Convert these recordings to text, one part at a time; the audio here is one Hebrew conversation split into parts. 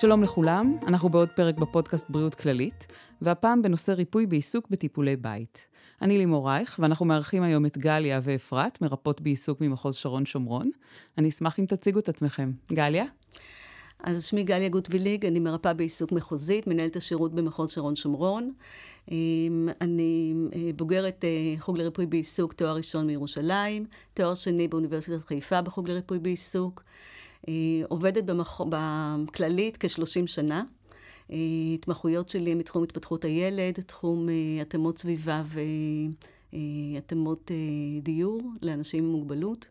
שלום לכולם, אנחנו בעוד פרק בפודקאסט בריאות כללית, והפעם בנושא ריפוי בעיסוק בטיפולי בית. אני לימור רייך, ואנחנו מארחים היום את גליה ואפרת, מרפאות בעיסוק ממחוז שרון שומרון. אני אשמח אם תציגו את עצמכם. גליה? אז שמי גליה גוטוויליג, אני מרפאה בעיסוק מחוזית, מנהלת השירות במחוז שרון שומרון. אמ, אני אה, בוגרת אה, חוג לריפוי בעיסוק, תואר ראשון מירושלים, תואר שני באוניברסיטת חיפה בחוג לריפוי בעיסוק. אה, עובדת במח... בכללית כ-30 שנה. התמחויות שלי מתחום התפתחות הילד, תחום התאמות סביבה והתאמות דיור לאנשים עם מוגבלות,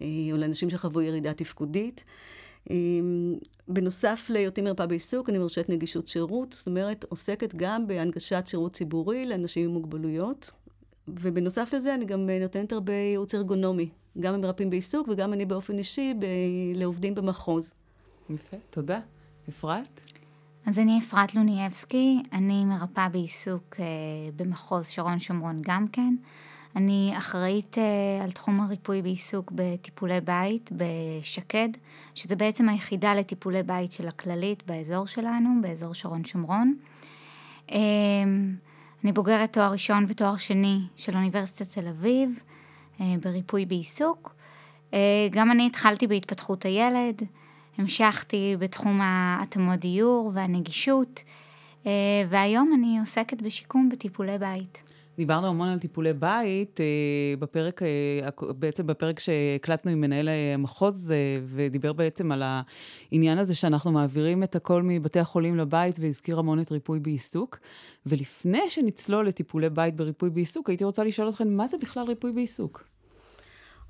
או לאנשים שחוו ירידה תפקודית. בנוסף להיותי מרפאה בעיסוק, אני מרשת נגישות שירות, זאת אומרת, עוסקת גם בהנגשת שירות ציבורי לאנשים עם מוגבלויות. ובנוסף לזה, אני גם נותנת הרבה ייעוץ ארגונומי, גם במרפאים בעיסוק וגם אני באופן אישי ב- לעובדים במחוז. יפה, תודה. אפרת? אז אני אפרת לונייבסקי, אני מרפאה בעיסוק אה, במחוז שרון שומרון גם כן. אני אחראית uh, על תחום הריפוי בעיסוק בטיפולי בית בשקד, שזה בעצם היחידה לטיפולי בית של הכללית באזור שלנו, באזור שרון שומרון. Um, אני בוגרת תואר ראשון ותואר שני של אוניברסיטת תל אביב בריפוי בעיסוק. Uh, גם אני התחלתי בהתפתחות הילד, המשכתי בתחום ההתאמות דיור והנגישות, uh, והיום אני עוסקת בשיקום בטיפולי בית. דיברנו המון על טיפולי בית, אה, בפרק, אה, בעצם בפרק שהקלטנו עם מנהל המחוז, אה, ודיבר בעצם על העניין הזה שאנחנו מעבירים את הכל מבתי החולים לבית, והזכיר המון את ריפוי בעיסוק. ולפני שנצלול לטיפולי בית בריפוי בעיסוק, הייתי רוצה לשאול אתכם, מה זה בכלל ריפוי בעיסוק?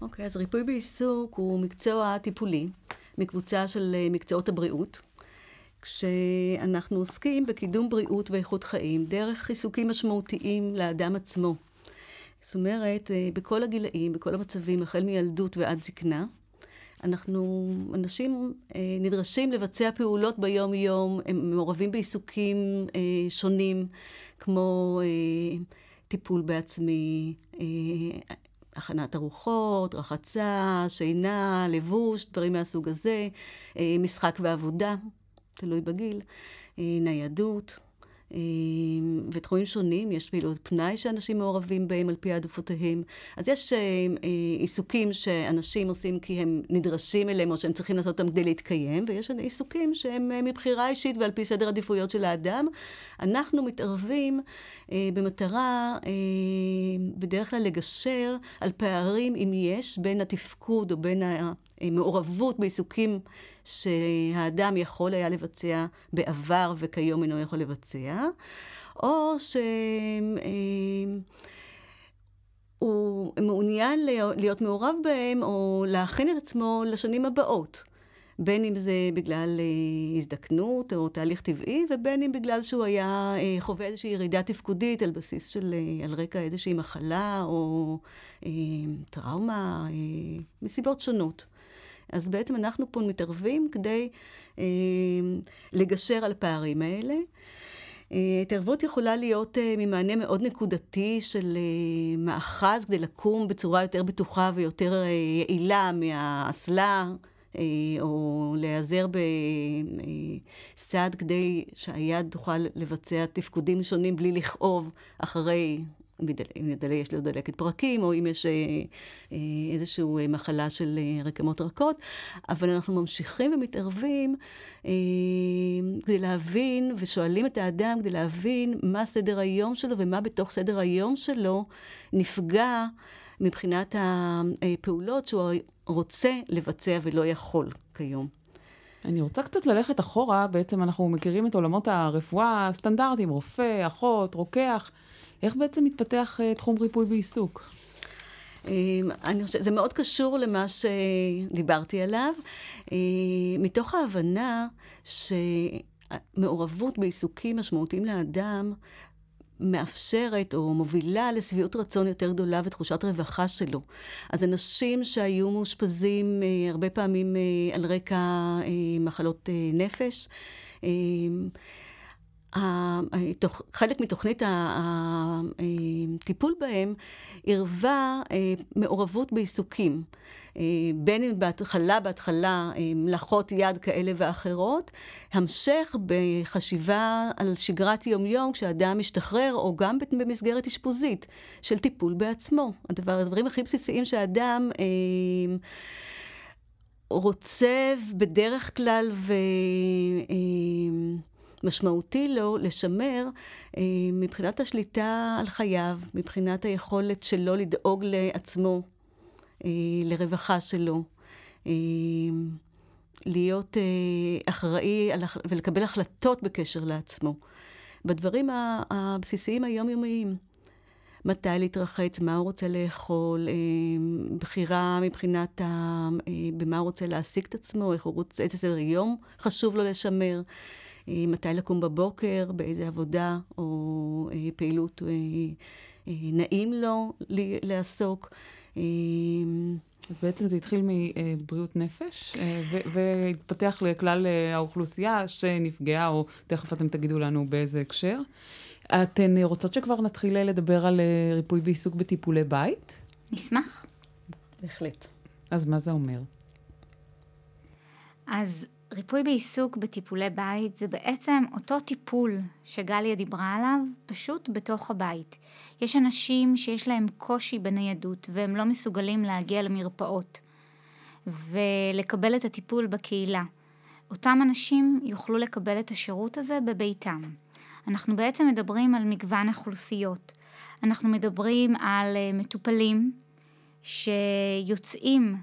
אוקיי, okay, אז ריפוי בעיסוק הוא מקצוע טיפולי, מקבוצה של מקצועות הבריאות. כשאנחנו עוסקים בקידום בריאות ואיכות חיים דרך עיסוקים משמעותיים לאדם עצמו. זאת אומרת, אה, בכל הגילאים, בכל המצבים, החל מילדות ועד זקנה, אנחנו, אנשים אה, נדרשים לבצע פעולות ביום-יום, הם מעורבים בעיסוקים אה, שונים, כמו טיפול בעצמי, הכנת ארוחות, רחצה, שינה, לבוש, דברים מהסוג הזה, משחק ועבודה. תלוי בגיל, אה, ניידות. אה, ותחומים שונים, יש פעילות פנאי שאנשים מעורבים בהם על פי העדפותיהם. אז יש אה, עיסוקים שאנשים עושים כי הם נדרשים אליהם או שהם צריכים לעשות אותם כדי להתקיים, ויש עיסוקים שהם מבחירה אישית ועל פי סדר עדיפויות של האדם. אנחנו מתערבים במטרה בדרך כלל לגשר על פערים, אם יש, בין התפקוד או בין המעורבות בעיסוקים שהאדם יכול היה לבצע בעבר וכיום אינו יכול לבצע, או שהוא מעוניין להיות מעורב בהם או להכין את עצמו לשנים הבאות. בין אם זה בגלל אה, הזדקנות או תהליך טבעי, ובין אם בגלל שהוא היה אה, חווה איזושהי ירידה תפקודית על בסיס של, אה, על רקע איזושהי מחלה או אה, טראומה, אה, מסיבות שונות. אז בעצם אנחנו פה מתערבים כדי אה, לגשר על הפערים האלה. אה, התערבות יכולה להיות אה, ממענה מאוד נקודתי של אה, מאחז כדי לקום בצורה יותר בטוחה ויותר יעילה מהאסלה, או להיעזר בסעד כדי שהיד תוכל לבצע תפקודים שונים בלי לכאוב אחרי יש לו דלקת פרקים, או אם יש אה, אה, איזושהי אה, מחלה של רקמות רכות, אבל אנחנו ממשיכים ומתערבים כדי להבין, ושואלים את האדם כדי להבין מה סדר היום שלו ומה בתוך סדר היום שלו נפגע מבחינת הפעולות שהוא רוצה לבצע ולא יכול כיום. אני רוצה קצת ללכת אחורה, בעצם אנחנו מכירים את עולמות הרפואה הסטנדרטיים, רופא, אחות, רוקח. איך בעצם מתפתח uh, תחום ריפוי בעיסוק? אמ, אני חושבת, זה מאוד קשור למה שדיברתי עליו, אה, מתוך ההבנה שמעורבות בעיסוקים משמעותיים לאדם מאפשרת או מובילה לשביעות רצון יותר גדולה ותחושת רווחה שלו. אז אנשים שהיו מאושפזים אה, הרבה פעמים על רקע מחלות נפש, חלק מתוכנית הטיפול בהם ערבה אה, מעורבות בעיסוקים. אה, בין אם בהתחלה, בהתחלה מלאכות יד כאלה ואחרות, המשך בחשיבה על שגרת יום-יום כשאדם משתחרר, או גם במסגרת אשפוזית של טיפול בעצמו. הדבר, הדברים הכי בסיסיים שאדם אה, רוצה בדרך כלל ו... משמעותי לו לשמר אה, מבחינת השליטה על חייו, מבחינת היכולת שלו לדאוג לעצמו, אה, לרווחה שלו, אה, להיות אה, אחראי על, ולקבל החלטות בקשר לעצמו. בדברים הבסיסיים היומיומיים. מתי להתרחץ, מה הוא רוצה לאכול, אה, בחירה מבחינת ה, אה, במה הוא רוצה להעסיק את עצמו, איך הוא רוצה, איזה סדר יום חשוב לו לשמר. אה, מתי לקום בבוקר, באיזה עבודה או אה, פעילות אה, נעים לו לעסוק. אז בעצם זה התחיל מבריאות נפש, והתפתח לכלל האוכלוסייה שנפגעה, או תכף אתם תגידו לנו באיזה הקשר. אתן רוצות שכבר נתחיל לדבר על ריפוי בעיסוק בטיפולי בית? נשמח. בהחלט. אז מה זה אומר? אז ריפוי בעיסוק בטיפולי בית זה בעצם אותו טיפול שגליה דיברה עליו, פשוט בתוך הבית. יש אנשים שיש להם קושי בניידות והם לא מסוגלים להגיע למרפאות ולקבל את הטיפול בקהילה. אותם אנשים יוכלו לקבל את השירות הזה בביתם. אנחנו בעצם מדברים על מגוון אוכלוסיות. אנחנו מדברים על אה, מטופלים שיוצאים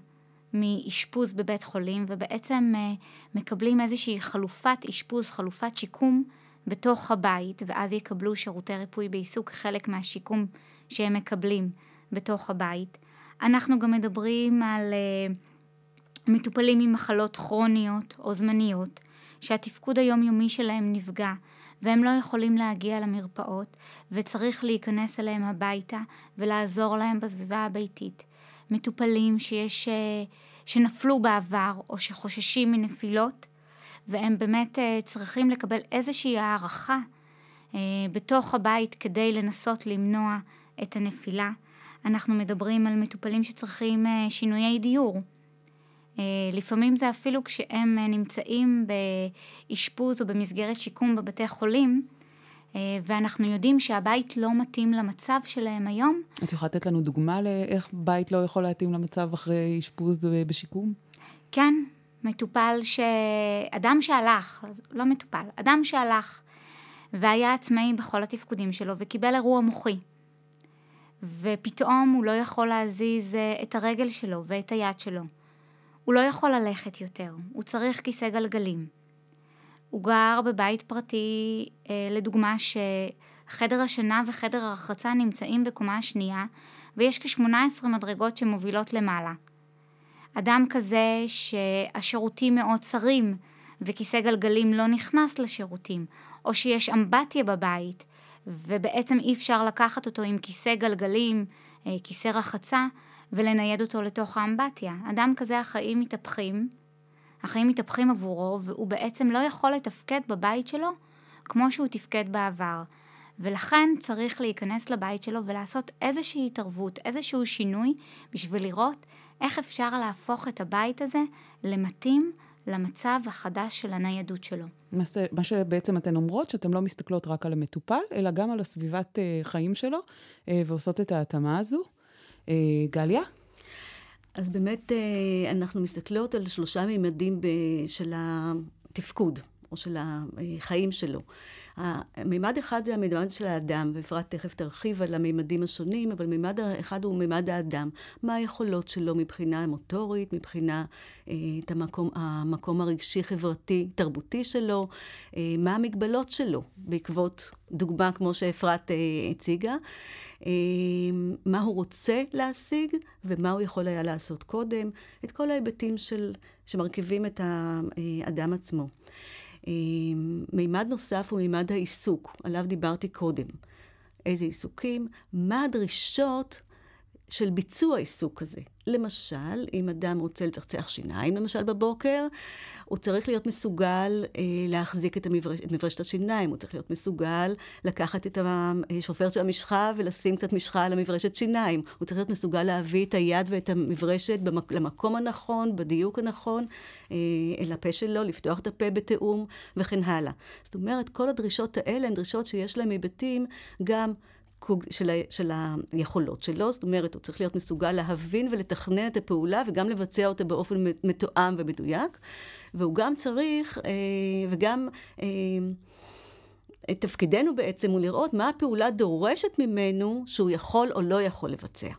מאשפוז בבית חולים ובעצם אה, מקבלים איזושהי חלופת אשפוז, חלופת שיקום בתוך הבית ואז יקבלו שירותי ריפוי בעיסוק חלק מהשיקום שהם מקבלים בתוך הבית. אנחנו גם מדברים על אה, מטופלים עם מחלות כרוניות או זמניות שהתפקוד היומיומי שלהם נפגע והם לא יכולים להגיע למרפאות וצריך להיכנס אליהם הביתה ולעזור להם בסביבה הביתית. מטופלים שיש, אה, שנפלו בעבר או שחוששים מנפילות, והם באמת אה, צריכים לקבל איזושהי הערכה אה, בתוך הבית כדי לנסות למנוע את הנפילה. אנחנו מדברים על מטופלים שצריכים שינויי דיור. לפעמים זה אפילו כשהם נמצאים באשפוז או במסגרת שיקום בבתי חולים, ואנחנו יודעים שהבית לא מתאים למצב שלהם היום. את יכולה לתת לנו דוגמה לאיך בית לא יכול להתאים למצב אחרי אשפוז בשיקום? כן, מטופל ש... אדם שהלך, לא מטופל, אדם שהלך והיה עצמאי בכל התפקודים שלו וקיבל אירוע מוחי. ופתאום הוא לא יכול להזיז אה, את הרגל שלו ואת היד שלו. הוא לא יכול ללכת יותר, הוא צריך כיסא גלגלים. הוא גר בבית פרטי, אה, לדוגמה, שחדר השינה וחדר הרחצה נמצאים בקומה השנייה, ויש כ-18 מדרגות שמובילות למעלה. אדם כזה שהשירותים מאוד צרים וכיסא גלגלים לא נכנס לשירותים, או שיש אמבטיה בבית ובעצם אי אפשר לקחת אותו עם כיסא גלגלים, אה, כיסא רחצה, ולנייד אותו לתוך האמבטיה. אדם כזה החיים מתהפכים החיים מתהפכים עבורו, והוא בעצם לא יכול לתפקד בבית שלו כמו שהוא תפקד בעבר. ולכן צריך להיכנס לבית שלו ולעשות איזושהי התערבות, איזשהו שינוי, בשביל לראות איך אפשר להפוך את הבית הזה למתאים למצב החדש של הניידות שלו. מה שבעצם אתן אומרות, שאתן לא מסתכלות רק על המטופל, אלא גם על הסביבת אה, חיים שלו, אה, ועושות את ההתאמה הזו. אה, גליה? אז באמת אה, אנחנו מסתכלות על שלושה מימדים של התפקוד, או של החיים שלו. מימד אחד זה המימד של האדם, ואפרת תכף תרחיב על המימדים השונים, אבל מימד אחד הוא מימד האדם. מה היכולות שלו מבחינה מוטורית, מבחינה, אה, את המקום, המקום הרגשי-חברתי, תרבותי שלו, אה, מה המגבלות שלו, בעקבות דוגמה כמו שאפרת אה, הציגה, מה הוא רוצה להשיג ומה הוא יכול היה לעשות קודם, את כל ההיבטים של, שמרכיבים את האדם עצמו. מימד נוסף הוא מימד העיסוק, עליו דיברתי קודם. איזה עיסוקים, מה הדרישות של ביצוע עיסוק כזה. למשל, אם אדם רוצה לצחצח שיניים, למשל בבוקר, הוא צריך להיות מסוגל אה, להחזיק את, המברש, את מברשת השיניים, הוא צריך להיות מסוגל לקחת את השופרת של המשחה ולשים קצת משחה על המברשת שיניים. הוא צריך להיות מסוגל להביא את היד ואת המברשת במק, למקום הנכון, בדיוק הנכון, אה, אל הפה שלו, לפתוח את הפה בתיאום וכן הלאה. זאת אומרת, כל הדרישות האלה הן דרישות שיש להן היבטים גם של, ה, של היכולות שלו, זאת אומרת, הוא צריך להיות מסוגל להבין ולתכנן את הפעולה וגם לבצע אותה באופן מתואם ומדויק, והוא גם צריך, אה, וגם אה, תפקידנו בעצם הוא לראות מה הפעולה דורשת ממנו שהוא יכול או לא יכול לבצע.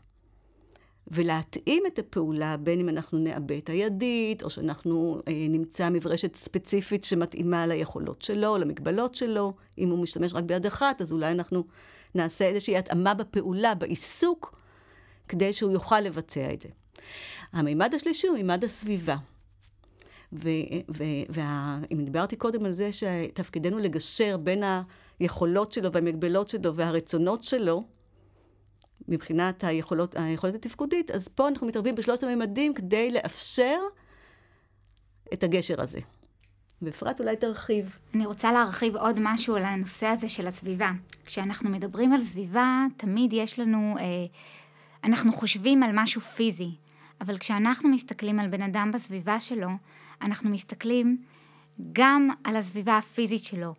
ולהתאים את הפעולה, בין אם אנחנו נעבה את הידית, או שאנחנו אה, נמצא מברשת ספציפית שמתאימה ליכולות שלו, למגבלות שלו. אם הוא משתמש רק ביד אחת, אז אולי אנחנו נעשה איזושהי התאמה בפעולה, בעיסוק, כדי שהוא יוכל לבצע את זה. המימד השלישי הוא מימד הסביבה. ואם דיברתי קודם על זה שתפקידנו לגשר בין היכולות שלו והמגבלות שלו והרצונות שלו, מבחינת היכולות, היכולת התפקודית, אז פה אנחנו מתערבים בשלושת הממדים כדי לאפשר את הגשר הזה. ואפרת אולי תרחיב. אני רוצה להרחיב עוד משהו על הנושא הזה של הסביבה. כשאנחנו מדברים על סביבה, תמיד יש לנו, אה, אנחנו חושבים על משהו פיזי, אבל כשאנחנו מסתכלים על בן אדם בסביבה שלו, אנחנו מסתכלים גם על הסביבה הפיזית שלו.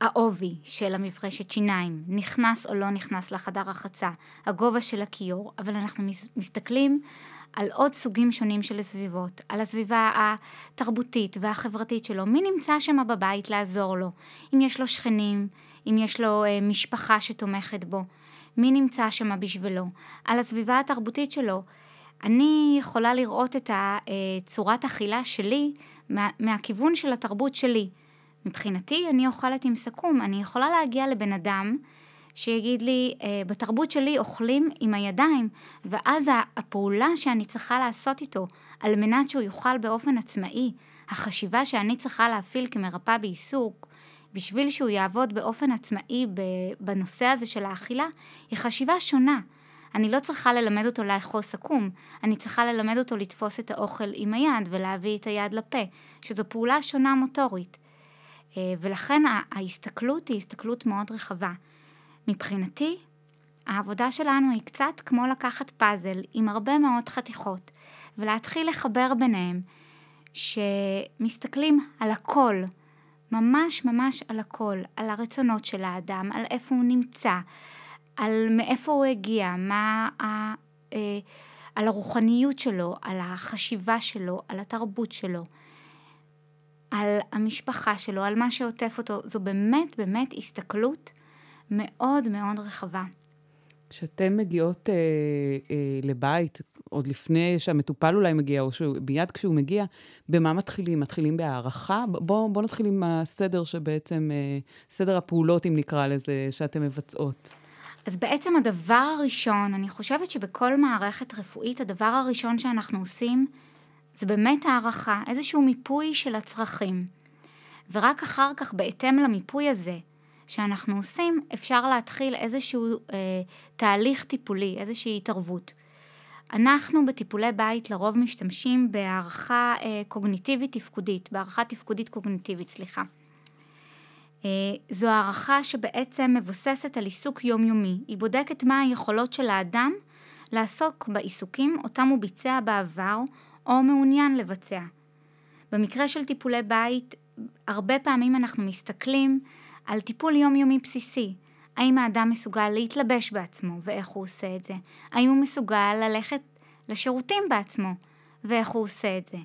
העובי של המברשת שיניים, נכנס או לא נכנס לחדר רחצה, הגובה של הכיור, אבל אנחנו מסתכלים על עוד סוגים שונים של סביבות, על הסביבה התרבותית והחברתית שלו, מי נמצא שם בבית לעזור לו, אם יש לו שכנים, אם יש לו אה, משפחה שתומכת בו, מי נמצא שם בשבילו, על הסביבה התרבותית שלו. אני יכולה לראות את הצורת אכילה שלי מה, מהכיוון של התרבות שלי. מבחינתי, אני אוכלת עם סכו"ם, אני יכולה להגיע לבן אדם שיגיד לי, אה, בתרבות שלי אוכלים עם הידיים, ואז הפעולה שאני צריכה לעשות איתו, על מנת שהוא יאכל באופן עצמאי, החשיבה שאני צריכה להפעיל כמרפאה בעיסוק, בשביל שהוא יעבוד באופן עצמאי בנושא הזה של האכילה, היא חשיבה שונה. אני לא צריכה ללמד אותו לאכול סכו"ם, אני צריכה ללמד אותו לתפוס את האוכל עם היד ולהביא את היד לפה, שזו פעולה שונה מוטורית. אה, ולכן ההסתכלות היא הסתכלות מאוד רחבה. מבחינתי, העבודה שלנו היא קצת כמו לקחת פאזל עם הרבה מאוד חתיכות ולהתחיל לחבר ביניהם, שמסתכלים על הכל, ממש ממש על הכל, על הרצונות של האדם, על איפה הוא נמצא, על מאיפה הוא הגיע, מה ה... אה, על הרוחניות שלו, על החשיבה שלו, על התרבות שלו, על המשפחה שלו, על מה שעוטף אותו. זו באמת באמת הסתכלות מאוד מאוד רחבה. כשאתן מגיעות אה, אה, לבית, עוד לפני שהמטופל אולי מגיע, או מיד כשהוא מגיע, במה מתחילים? מתחילים בהערכה? בואו בוא נתחיל עם הסדר שבעצם, אה, סדר הפעולות, אם נקרא לזה, שאתן מבצעות. אז בעצם הדבר הראשון, אני חושבת שבכל מערכת רפואית, הדבר הראשון שאנחנו עושים, זה באמת הערכה, איזשהו מיפוי של הצרכים. ורק אחר כך, בהתאם למיפוי הזה, שאנחנו עושים, אפשר להתחיל איזשהו אה, תהליך טיפולי, איזושהי התערבות. אנחנו בטיפולי בית לרוב משתמשים בהערכה אה, קוגניטיבית תפקודית, בהערכה תפקודית קוגניטיבית, סליחה. אה, זו הערכה שבעצם מבוססת על עיסוק יומיומי. היא בודקת מה היכולות של האדם לעסוק בעיסוקים אותם הוא ביצע בעבר או מעוניין לבצע. במקרה של טיפולי בית, הרבה פעמים אנחנו מסתכלים על טיפול יומיומי בסיסי. האם האדם מסוגל להתלבש בעצמו ואיך הוא עושה את זה? האם הוא מסוגל ללכת לשירותים בעצמו ואיך הוא עושה את זה?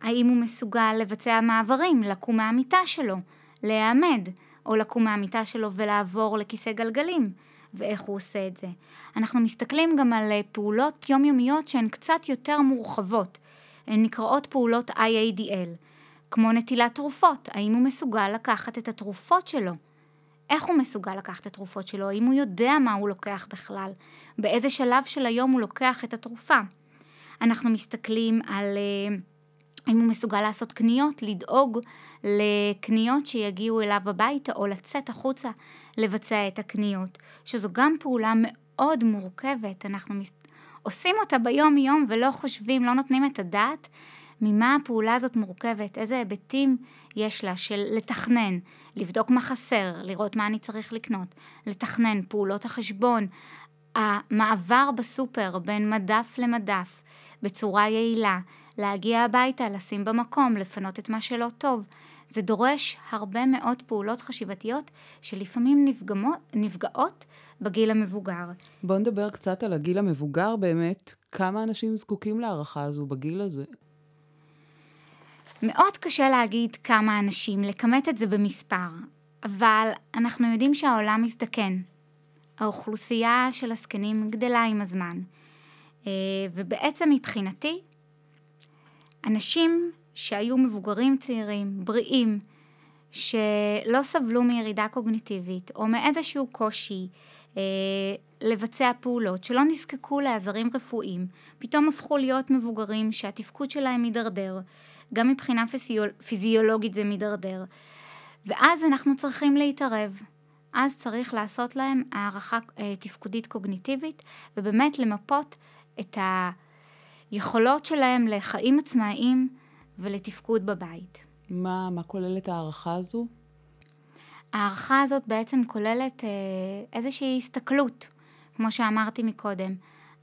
האם הוא מסוגל לבצע מעברים, לקום מהמיטה שלו, להיעמד, או לקום מהמיטה שלו ולעבור לכיסא גלגלים, ואיך הוא עושה את זה. אנחנו מסתכלים גם על אה, פעולות יומיומיות שהן קצת יותר מורחבות. הן נקראות פעולות IADL. כמו נטילת תרופות, האם הוא מסוגל לקחת את התרופות שלו? איך הוא מסוגל לקחת את התרופות שלו? האם הוא יודע מה הוא לוקח בכלל? באיזה שלב של היום הוא לוקח את התרופה? אנחנו מסתכלים על uh, האם הוא מסוגל לעשות קניות, לדאוג לקניות שיגיעו אליו הביתה או לצאת החוצה לבצע את הקניות, שזו גם פעולה מאוד מורכבת. אנחנו עושים אותה ביום-יום ולא חושבים, לא נותנים את הדעת ממה הפעולה הזאת מורכבת, איזה היבטים יש לה של לתכנן, לבדוק מה חסר, לראות מה אני צריך לקנות, לתכנן פעולות החשבון, המעבר בסופר בין מדף למדף בצורה יעילה, להגיע הביתה, לשים במקום, לפנות את מה שלא טוב. זה דורש הרבה מאוד פעולות חשיבתיות שלפעמים נפגמות, נפגעות בגיל המבוגר. בואו נדבר קצת על הגיל המבוגר באמת. כמה אנשים זקוקים להערכה הזו בגיל הזה? מאוד קשה להגיד כמה אנשים, לכמת את זה במספר, אבל אנחנו יודעים שהעולם מזדקן. האוכלוסייה של הזקנים גדלה עם הזמן. אה, ובעצם מבחינתי, אנשים שהיו מבוגרים צעירים, בריאים, שלא סבלו מירידה קוגניטיבית או מאיזשהו קושי אה, לבצע פעולות, שלא נזקקו לעזרים רפואיים, פתאום הפכו להיות מבוגרים שהתפקוד שלהם מידרדר, גם מבחינה פיזיול, פיזיולוגית זה מידרדר, ואז אנחנו צריכים להתערב. אז צריך לעשות להם הערכה אה, תפקודית קוגניטיבית, ובאמת למפות את היכולות שלהם לחיים עצמאיים ולתפקוד בבית. מה, מה כוללת ההערכה הזו? ההערכה הזאת בעצם כוללת אה, איזושהי הסתכלות, כמו שאמרתי מקודם,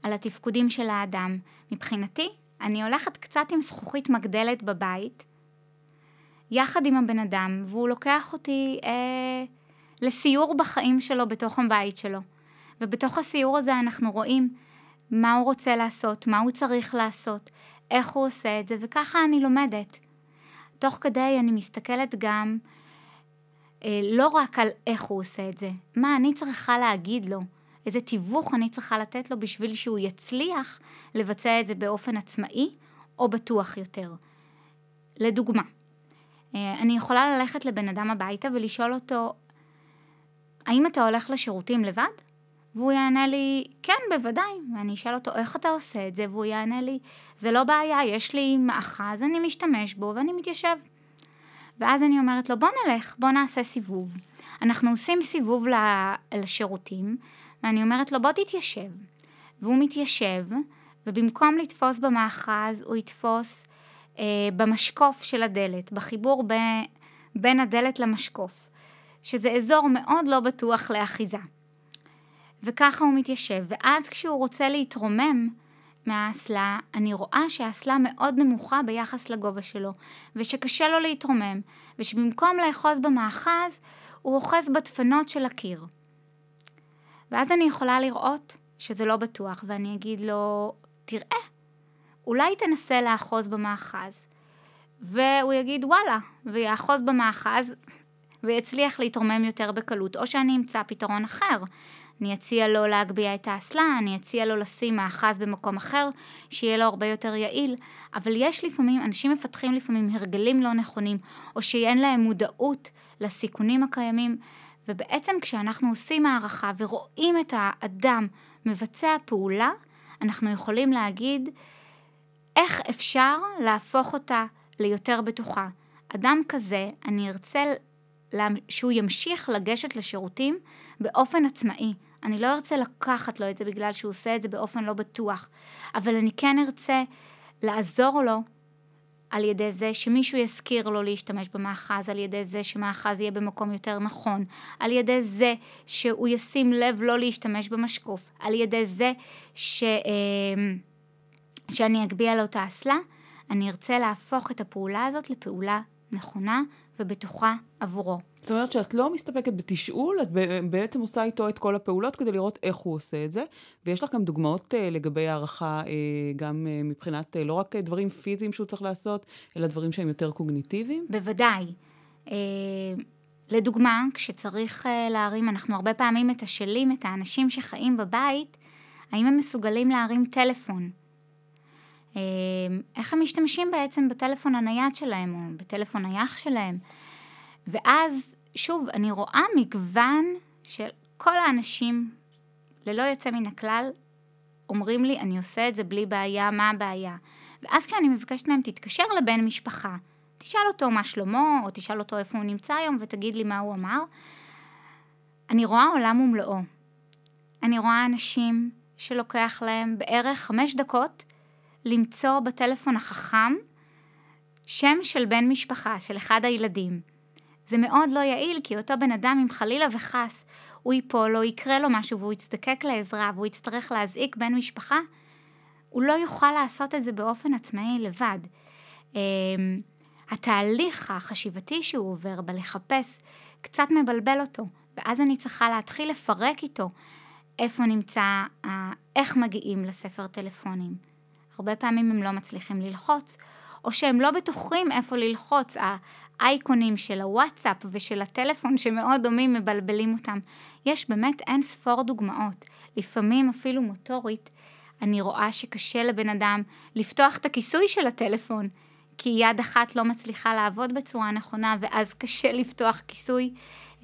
על התפקודים של האדם. מבחינתי, אני הולכת קצת עם זכוכית מגדלת בבית, יחד עם הבן אדם, והוא לוקח אותי אה, לסיור בחיים שלו בתוך הבית שלו. ובתוך הסיור הזה אנחנו רואים מה הוא רוצה לעשות, מה הוא צריך לעשות, איך הוא עושה את זה, וככה אני לומדת. תוך כדי אני מסתכלת גם אה, לא רק על איך הוא עושה את זה, מה אני צריכה להגיד לו, איזה תיווך אני צריכה לתת לו בשביל שהוא יצליח לבצע את זה באופן עצמאי או בטוח יותר. לדוגמה, אה, אני יכולה ללכת לבן אדם הביתה ולשאול אותו, האם אתה הולך לשירותים לבד? והוא יענה לי, כן, בוודאי. ואני אשאל אותו, איך אתה עושה את זה? והוא יענה לי, זה לא בעיה, יש לי מאחז, אני משתמש בו ואני מתיישב. ואז אני אומרת לו, בוא נלך, בוא נעשה סיבוב. אנחנו עושים סיבוב לשירותים, ואני אומרת לו, בוא תתיישב. והוא מתיישב, ובמקום לתפוס במאחז, הוא יתפוס אה, במשקוף של הדלת, בחיבור ב, בין הדלת למשקוף, שזה אזור מאוד לא בטוח לאחיזה. וככה הוא מתיישב, ואז כשהוא רוצה להתרומם מהאסלה, אני רואה שהאסלה מאוד נמוכה ביחס לגובה שלו, ושקשה לו להתרומם, ושבמקום לאחוז במאחז, הוא אוחז בדפנות של הקיר. ואז אני יכולה לראות שזה לא בטוח, ואני אגיד לו, תראה, אולי תנסה לאחוז במאחז. והוא יגיד וואלה, ויאחוז במאחז ויצליח להתרומם יותר בקלות, או שאני אמצא פתרון אחר. אני אציע לו להגביה את האסלה, אני אציע לו לשים מאחז במקום אחר, שיהיה לו הרבה יותר יעיל, אבל יש לפעמים, אנשים מפתחים לפעמים הרגלים לא נכונים, או שאין להם מודעות לסיכונים הקיימים, ובעצם כשאנחנו עושים הערכה ורואים את האדם מבצע פעולה, אנחנו יכולים להגיד איך אפשר להפוך אותה ליותר בטוחה. אדם כזה, אני ארצה שהוא ימשיך לגשת לשירותים באופן עצמאי. אני לא ארצה לקחת לו את זה בגלל שהוא עושה את זה באופן לא בטוח, אבל אני כן ארצה לעזור לו על ידי זה שמישהו יזכיר לו להשתמש במאחז, על ידי זה שמאחז יהיה במקום יותר נכון, על ידי זה שהוא ישים לב לא להשתמש במשקוף, על ידי זה ש... אמ, שאני אגביה לו את האסלה, אני ארצה להפוך את הפעולה הזאת לפעולה נכונה ובטוחה עבורו. זאת אומרת שאת לא מסתפקת בתשאול, את בעצם עושה איתו את כל הפעולות כדי לראות איך הוא עושה את זה. ויש לך גם דוגמאות uh, לגבי הערכה, uh, גם uh, מבחינת לא רק דברים פיזיים שהוא צריך לעשות, אלא דברים שהם יותר קוגניטיביים? בוודאי. לדוגמה, כשצריך להרים, אנחנו הרבה פעמים מתשאלים את האנשים שחיים בבית, האם הם מסוגלים להרים טלפון. Uh, איך הם משתמשים בעצם בטלפון הנייד שלהם, או בטלפון נייח שלהם. ואז, שוב, אני רואה מגוון של כל האנשים, ללא יוצא מן הכלל, אומרים לי, אני עושה את זה בלי בעיה, מה הבעיה? ואז כשאני מבקשת מהם, תתקשר לבן משפחה, תשאל אותו מה שלמה, או תשאל אותו איפה הוא נמצא היום, ותגיד לי מה הוא אמר. אני רואה עולם ומלואו. אני רואה אנשים שלוקח להם בערך חמש דקות למצוא בטלפון החכם שם של בן משפחה, של אחד הילדים. זה מאוד לא יעיל, כי אותו בן אדם, אם חלילה וחס הוא ייפול או יקרה לו משהו והוא יצטקק לעזרה והוא יצטרך להזעיק בן משפחה, הוא לא יוכל לעשות את זה באופן עצמאי לבד. אמ, התהליך החשיבתי שהוא עובר בלחפש קצת מבלבל אותו, ואז אני צריכה להתחיל לפרק איתו איפה נמצא, איך מגיעים לספר טלפונים. הרבה פעמים הם לא מצליחים ללחוץ, או שהם לא בטוחים איפה ללחוץ. האייקונים של הוואטסאפ ושל הטלפון שמאוד דומים מבלבלים אותם. יש באמת אין ספור דוגמאות, לפעמים אפילו מוטורית. אני רואה שקשה לבן אדם לפתוח את הכיסוי של הטלפון, כי יד אחת לא מצליחה לעבוד בצורה נכונה, ואז קשה לפתוח כיסוי.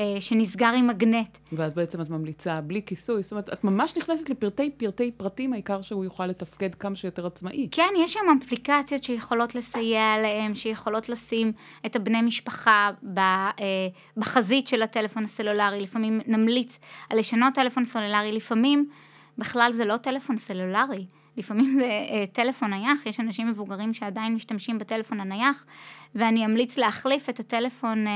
אה, שנסגר עם מגנט. ואז בעצם את ממליצה בלי כיסוי, זאת אומרת, את ממש נכנסת לפרטי פרטי פרטים, העיקר שהוא יוכל לתפקד כמה שיותר עצמאי. כן, יש שם אפליקציות שיכולות לסייע להם, שיכולות לשים את הבני משפחה אה, בחזית של הטלפון הסלולרי. לפעמים נמליץ על לשנות טלפון סלולרי, לפעמים בכלל זה לא טלפון סלולרי. לפעמים זה uh, טלפון נייח, יש אנשים מבוגרים שעדיין משתמשים בטלפון הנייח, ואני אמליץ להחליף את הטלפון uh,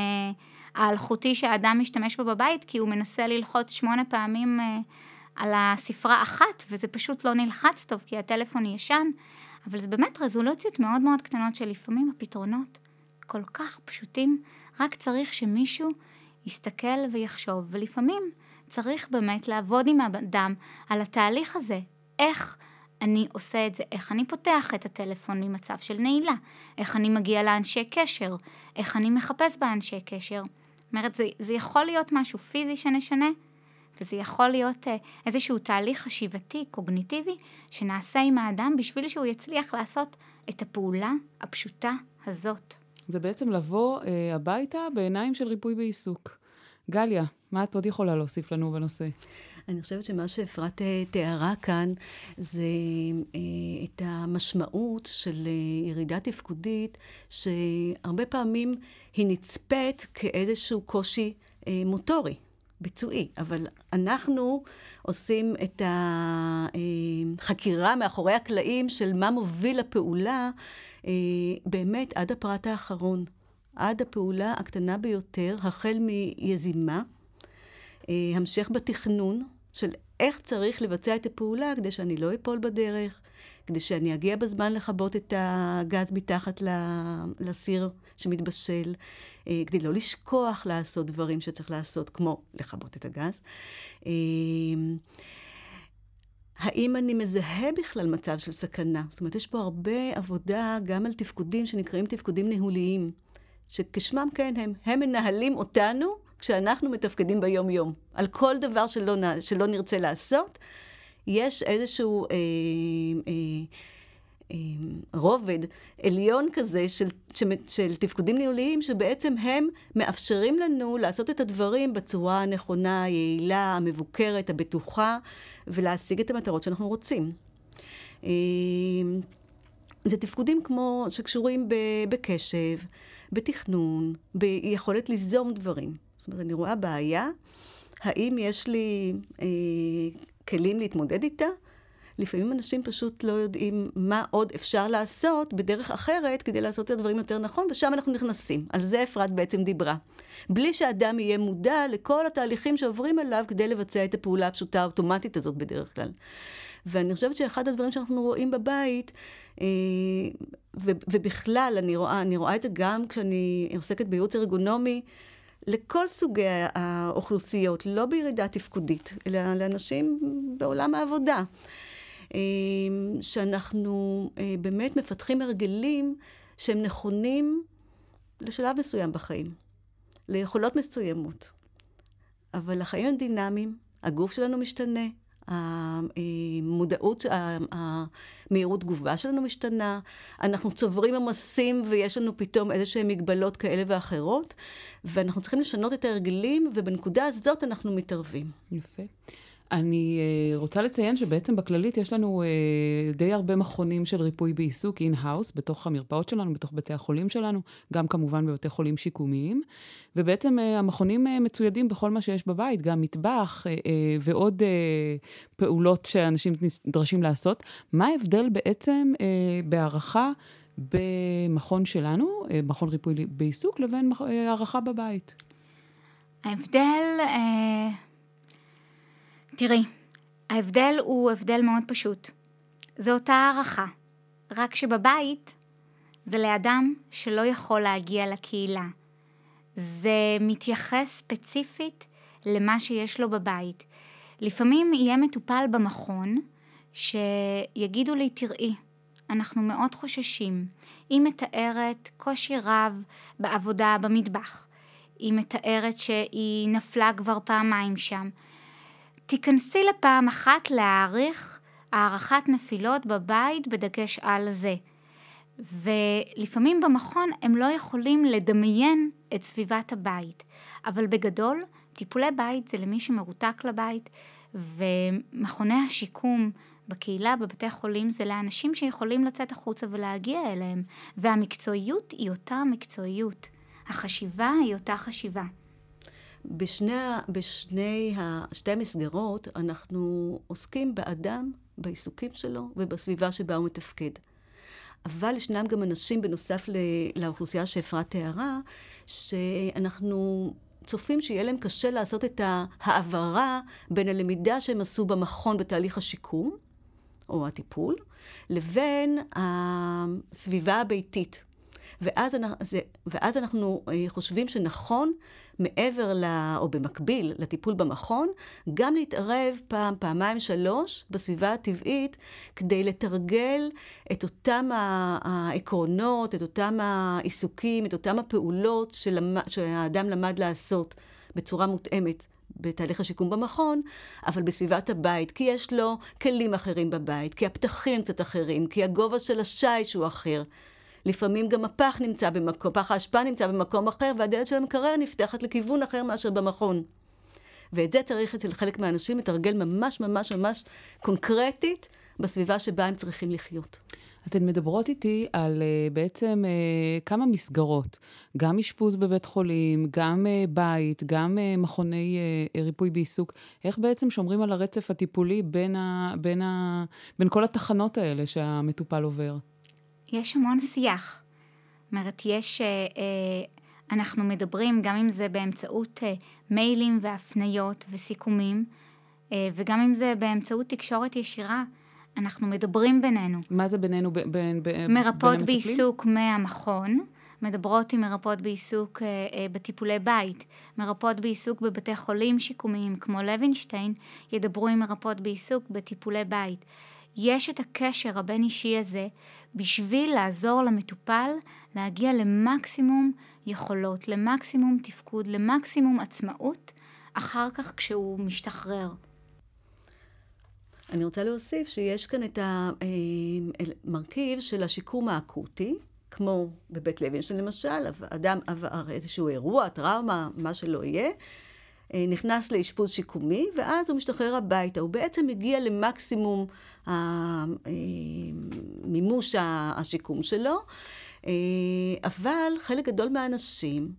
האלחוטי שהאדם משתמש בו בבית, כי הוא מנסה ללחוץ שמונה פעמים uh, על הספרה אחת, וזה פשוט לא נלחץ טוב, כי הטלפון ישן. אבל זה באמת רזולוציות מאוד מאוד קטנות שלפעמים הפתרונות כל כך פשוטים, רק צריך שמישהו יסתכל ויחשוב, ולפעמים צריך באמת לעבוד עם האדם על התהליך הזה, איך אני עושה את זה, איך אני פותח את הטלפון ממצב של נעילה, איך אני מגיע לאנשי קשר, איך אני מחפש באנשי קשר. אומרת, זה, זה יכול להיות משהו פיזי שנשנה, וזה יכול להיות uh, איזשהו תהליך חשיבתי, קוגניטיבי, שנעשה עם האדם בשביל שהוא יצליח לעשות את הפעולה הפשוטה הזאת. זה בעצם לבוא uh, הביתה בעיניים של ריפוי בעיסוק. גליה, מה את עוד יכולה להוסיף לנו בנושא? אני חושבת שמה שאפרת אה, תיארה כאן זה אה, את המשמעות של אה, ירידה תפקודית, שהרבה פעמים היא נצפית כאיזשהו קושי מוטורי, ביצועי, אבל אנחנו עושים את החקירה מאחורי הקלעים של מה מוביל לפעולה באמת עד הפרט האחרון, עד הפעולה הקטנה ביותר, החל מיזימה, המשך בתכנון, של איך צריך לבצע את הפעולה כדי שאני לא אפול בדרך, כדי שאני אגיע בזמן לכבות את הגז מתחת לסיר שמתבשל, אה, כדי לא לשכוח לעשות דברים שצריך לעשות, כמו לכבות את הגז. אה, האם אני מזהה בכלל מצב של סכנה? זאת אומרת, יש פה הרבה עבודה גם על תפקודים שנקראים תפקודים ניהוליים, שכשמם כן הם, הם מנהלים אותנו כשאנחנו מתפקדים ביום-יום. על כל דבר שלא, שלא נרצה לעשות, יש איזשהו אה, אה, אה, רובד עליון כזה של, של, של תפקודים ניהוליים, שבעצם הם מאפשרים לנו לעשות את הדברים בצורה הנכונה, היעילה, המבוקרת, הבטוחה, ולהשיג את המטרות שאנחנו רוצים. אה, זה תפקודים כמו שקשורים בקשב, בתכנון, ביכולת ליזום דברים. זאת אומרת, אני רואה בעיה, האם יש לי אה, כלים להתמודד איתה? לפעמים אנשים פשוט לא יודעים מה עוד אפשר לעשות בדרך אחרת כדי לעשות את הדברים יותר נכון, ושם אנחנו נכנסים. על זה אפרת בעצם דיברה. בלי שאדם יהיה מודע לכל התהליכים שעוברים עליו כדי לבצע את הפעולה הפשוטה האוטומטית הזאת בדרך כלל. ואני חושבת שאחד הדברים שאנחנו רואים בבית, אה, ובכלל, אני רואה, אני רואה את זה גם כשאני עוסקת בייעוץ ארגונומי, לכל סוגי האוכלוסיות, לא בירידה תפקודית, אלא לאנשים בעולם העבודה. אה, שאנחנו אה, באמת מפתחים הרגלים שהם נכונים לשלב מסוים בחיים, ליכולות מסוימות. אבל החיים הם דינמיים, הגוף שלנו משתנה, המודעות, המהירות תגובה שלנו משתנה, אנחנו צוברים עומסים ויש לנו פתאום איזה שהן מגבלות כאלה ואחרות, ואנחנו צריכים לשנות את ההרגלים, ובנקודה הזאת אנחנו מתערבים. יפה. אני אה, רוצה לציין שבעצם בכללית יש לנו אה, די הרבה מכונים של ריפוי בעיסוק in-house, בתוך המרפאות שלנו, בתוך בתי החולים שלנו, גם כמובן בבתי חולים שיקומיים. ובעצם uh, המכונים מצוידים בכל מה שיש בבית, גם מטבח ועוד פעולות שאנשים נדרשים לעשות. מה ההבדל בעצם בהערכה במכון שלנו, מכון ריפוי בעיסוק, לבין הערכה בבית? ההבדל... Uh... תראי, ההבדל הוא הבדל מאוד פשוט. זו אותה הערכה, רק שבבית זה לאדם שלא יכול להגיע לקהילה. זה מתייחס ספציפית למה שיש לו בבית. לפעמים יהיה מטופל במכון שיגידו לי, תראי, אנחנו מאוד חוששים. היא מתארת קושי רב בעבודה במטבח. היא מתארת שהיא נפלה כבר פעמיים שם. תיכנסי לפעם אחת להעריך הערכת נפילות בבית בדגש על זה. ולפעמים במכון הם לא יכולים לדמיין את סביבת הבית. אבל בגדול, טיפולי בית זה למי שמרותק לבית, ומכוני השיקום בקהילה, בבתי חולים, זה לאנשים שיכולים לצאת החוצה ולהגיע אליהם. והמקצועיות היא אותה מקצועיות. החשיבה היא אותה חשיבה. בשני, בשני שתי המסגרות אנחנו עוסקים באדם, בעיסוקים שלו ובסביבה שבה הוא מתפקד. אבל ישנם גם אנשים, בנוסף לאוכלוסייה שאפרת תיארה, שאנחנו צופים שיהיה להם קשה לעשות את ההעברה בין הלמידה שהם עשו במכון בתהליך השיקום, או הטיפול, לבין הסביבה הביתית. ואז, ואז אנחנו אה, חושבים שנכון מעבר ל... או במקביל לטיפול במכון, גם להתערב פעם, פעמיים, שלוש בסביבה הטבעית, כדי לתרגל את אותם העקרונות, את אותם העיסוקים, את אותם הפעולות שלמד, שהאדם למד לעשות בצורה מותאמת. בתהליך השיקום במכון, אבל בסביבת הבית, כי יש לו כלים אחרים בבית, כי הפתחים קצת אחרים, כי הגובה של השיש הוא אחר. לפעמים גם הפח נמצא במקום, פח האשפה נמצא במקום אחר, והדלת של המקרר נפתחת לכיוון אחר מאשר במכון. ואת זה צריך אצל חלק מהאנשים לתרגל ממש ממש ממש קונקרטית בסביבה שבה הם צריכים לחיות. אתן מדברות איתי על uh, בעצם uh, כמה מסגרות, גם אשפוז בבית חולים, גם uh, בית, גם uh, מכוני uh, ריפוי בעיסוק. איך בעצם שומרים על הרצף הטיפולי בין, ה, בין, ה, בין כל התחנות האלה שהמטופל עובר? יש המון שיח. זאת אומרת, יש, אה, אה, אנחנו מדברים, גם אם זה באמצעות אה, מיילים והפניות וסיכומים, וגם אם זה באמצעות תקשורת ישירה, אנחנו מדברים בינינו. מה זה בינינו? ב- בין, בין מרפאות בעיסוק מהמכון. מדברות עם מרפאות בעיסוק אה, אה, בטיפולי בית, מרפאות בעיסוק בבתי חולים שיקומיים כמו לוינשטיין, ידברו עם מרפאות בעיסוק בטיפולי בית. יש את הקשר הבין אישי הזה בשביל לעזור למטופל להגיע למקסימום יכולות, למקסימום תפקוד, למקסימום עצמאות, אחר כך כשהוא משתחרר. אני רוצה להוסיף שיש כאן את המרכיב של השיקום האקוטי, כמו בבית לוינשטיין למשל, אדם עבר איזשהו אירוע, טראומה, מה שלא יהיה, אה, נכנס לאשפוז שיקומי, ואז הוא משתחרר הביתה. הוא בעצם הגיע למקסימום מימוש השיקום שלו, אה, אבל חלק גדול מהאנשים,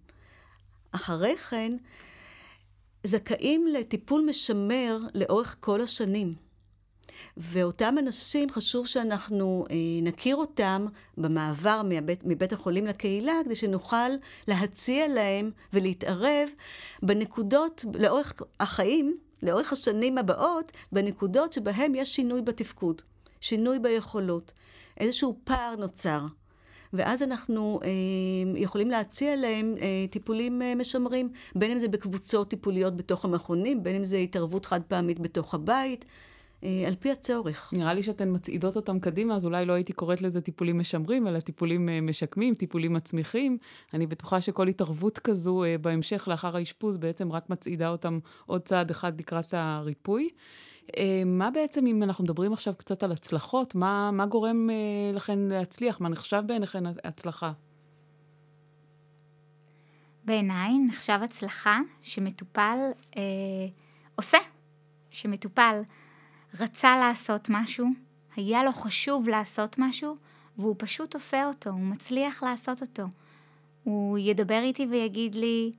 אחרי כן, זכאים לטיפול משמר לאורך כל השנים. ואותם אנשים, חשוב שאנחנו אה, נכיר אותם במעבר מבית, מבית החולים לקהילה, כדי שנוכל להציע להם ולהתערב בנקודות לאורך החיים, לאורך השנים הבאות, בנקודות שבהם יש שינוי בתפקוד, שינוי ביכולות, איזשהו פער נוצר. ואז אנחנו אה, יכולים להציע להם אה, טיפולים אה, משמרים, בין אם זה בקבוצות טיפוליות בתוך המכונים, בין אם זה התערבות חד פעמית בתוך הבית, על פי הצורך. נראה לי שאתן מצעידות אותם קדימה, אז אולי לא הייתי קוראת לזה טיפולים משמרים, אלא טיפולים אה, משקמים, טיפולים מצמיחים. אני בטוחה שכל התערבות כזו אה, בהמשך, לאחר האשפוז, בעצם רק מצעידה אותם עוד צעד אחד לקראת הריפוי. מה בעצם, אם אנחנו מדברים עכשיו קצת על הצלחות, מה, מה גורם לכן להצליח? מה נחשב בעיניכן הצלחה? בעיניי נחשב הצלחה שמטופל אה, עושה. שמטופל רצה לעשות משהו, היה לו חשוב לעשות משהו, והוא פשוט עושה אותו, הוא מצליח לעשות אותו. הוא ידבר איתי ויגיד לי,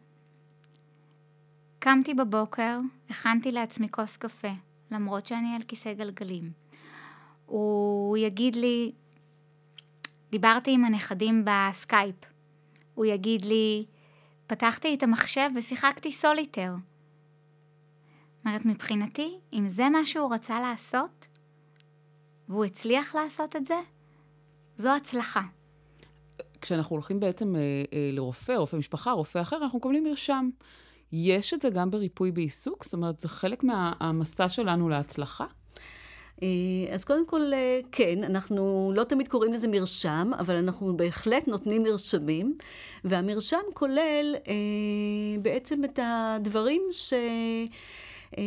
קמתי בבוקר, הכנתי לעצמי כוס קפה, למרות שאני על כיסא גלגלים. הוא יגיד לי, דיברתי עם הנכדים בסקייפ. הוא יגיד לי, פתחתי את המחשב ושיחקתי סוליטר. אומרת, מבחינתי, אם זה מה שהוא רצה לעשות, והוא הצליח לעשות את זה, זו הצלחה. כשאנחנו הולכים בעצם אה, אה, לרופא, רופא משפחה, רופא אחר, אנחנו מקבלים מרשם. יש את זה גם בריפוי בעיסוק? זאת אומרת, זה חלק מהמסע שלנו להצלחה? אה, אז קודם כל, כן, אנחנו לא תמיד קוראים לזה מרשם, אבל אנחנו בהחלט נותנים מרשמים, והמרשם כולל אה, בעצם את הדברים ש... אה,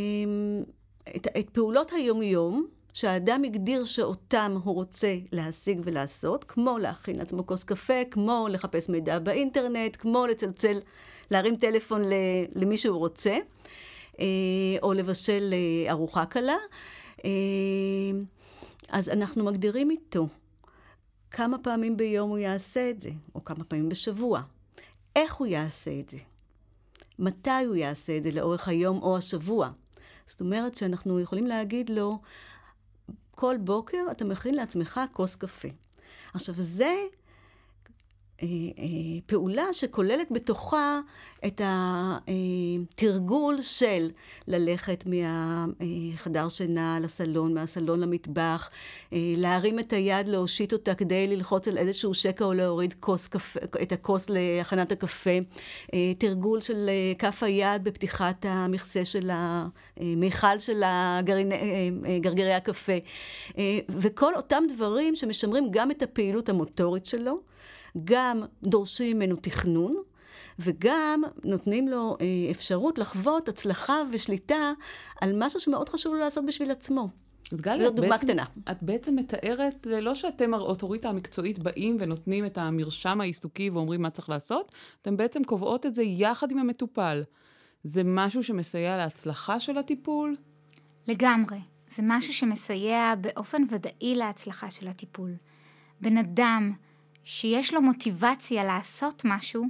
את, את פעולות היומיום, שהאדם הגדיר שאותם הוא רוצה להשיג ולעשות, כמו להכין לעצמו כוס קפה, כמו לחפש מידע באינטרנט, כמו לצלצל, להרים טלפון למי שהוא רוצה, אה, או לבשל אה, ארוחה קלה. אה, אז אנחנו מגדירים איתו כמה פעמים ביום הוא יעשה את זה, או כמה פעמים בשבוע. איך הוא יעשה את זה? מתי הוא יעשה את זה לאורך היום או השבוע? זאת אומרת שאנחנו יכולים להגיד לו, כל בוקר אתה מכין לעצמך כוס קפה. עכשיו, זה פעולה שכוללת בתוכה את התרגול של ללכת מהחדר שינה לסלון, מהסלון למטבח, אה, להרים את היד, להושיט אותה כדי ללחוץ על איזשהו שקע או להוריד כוס קפה, את הכוס להכנת הקפה, תרגול של כף היד בפתיחת המכסה של המיכל של גרגירי הקפה, וכל אותם דברים שמשמרים גם את הפעילות המוטורית שלו. גם דורשים ממנו תכנון, וגם נותנים לו אה, אפשרות לחוות הצלחה ושליטה על משהו שמאוד חשוב לו לעשות בשביל עצמו. אז גלי, את בעצם, קטנה. את בעצם מתארת, לא שאתם האוטוריטה המקצועית באים ונותנים את המרשם העיסוקי ואומרים מה צריך לעשות, אתם בעצם קובעות את זה יחד עם המטופל. זה משהו שמסייע להצלחה של הטיפול? לגמרי. זה משהו שמסייע באופן ודאי להצלחה של הטיפול. בן אדם שיש לו מוטיבציה לעשות משהו,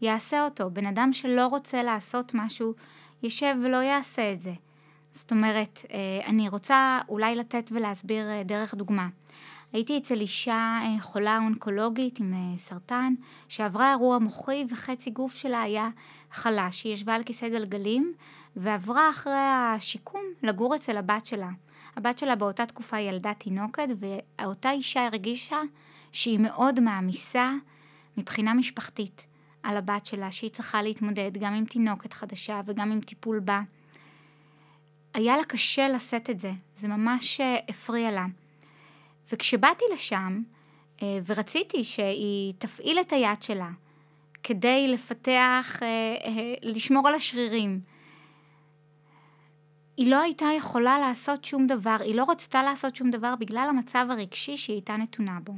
יעשה אותו. בן אדם שלא רוצה לעשות משהו, יישב ולא יעשה את זה. זאת אומרת, אה, אני רוצה אולי לתת ולהסביר אה, דרך דוגמה. הייתי אצל אישה אה, חולה אונקולוגית עם סרטן, שעברה אירוע מוחי וחצי גוף שלה היה חלש. היא ישבה על כיסא גלגלים ועברה אחרי השיקום לגור אצל הבת שלה. הבת שלה באותה תקופה ילדה תינוקת, ואותה אישה הרגישה שהיא מאוד מעמיסה מבחינה משפחתית על הבת שלה, שהיא צריכה להתמודד גם עם תינוקת חדשה וגם עם טיפול בה. היה לה קשה לשאת את זה, זה ממש אה, הפריע לה. וכשבאתי לשם אה, ורציתי שהיא תפעיל את היד שלה כדי לפתח, אה, לשמור על השרירים, היא לא הייתה יכולה לעשות שום דבר, היא לא רצתה לעשות שום דבר בגלל המצב הרגשי שהיא הייתה נתונה בו.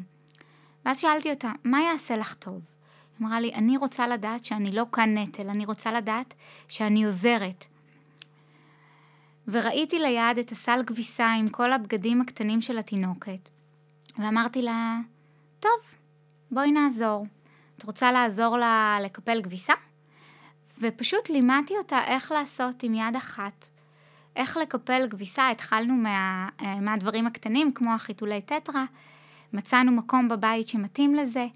ואז שאלתי אותה, מה יעשה לך טוב? היא אמרה לי, אני רוצה לדעת שאני לא כאן נטל, אני רוצה לדעת שאני עוזרת. וראיתי ליד את הסל כביסה עם כל הבגדים הקטנים של התינוקת, ואמרתי לה, טוב, בואי נעזור. את רוצה לעזור לה לקפל כביסה? ופשוט לימדתי אותה איך לעשות עם יד אחת. איך לקפל כביסה, התחלנו מה, אה, מהדברים הקטנים, כמו החיתולי טטרה, מצאנו מקום בבית שמתאים לזה,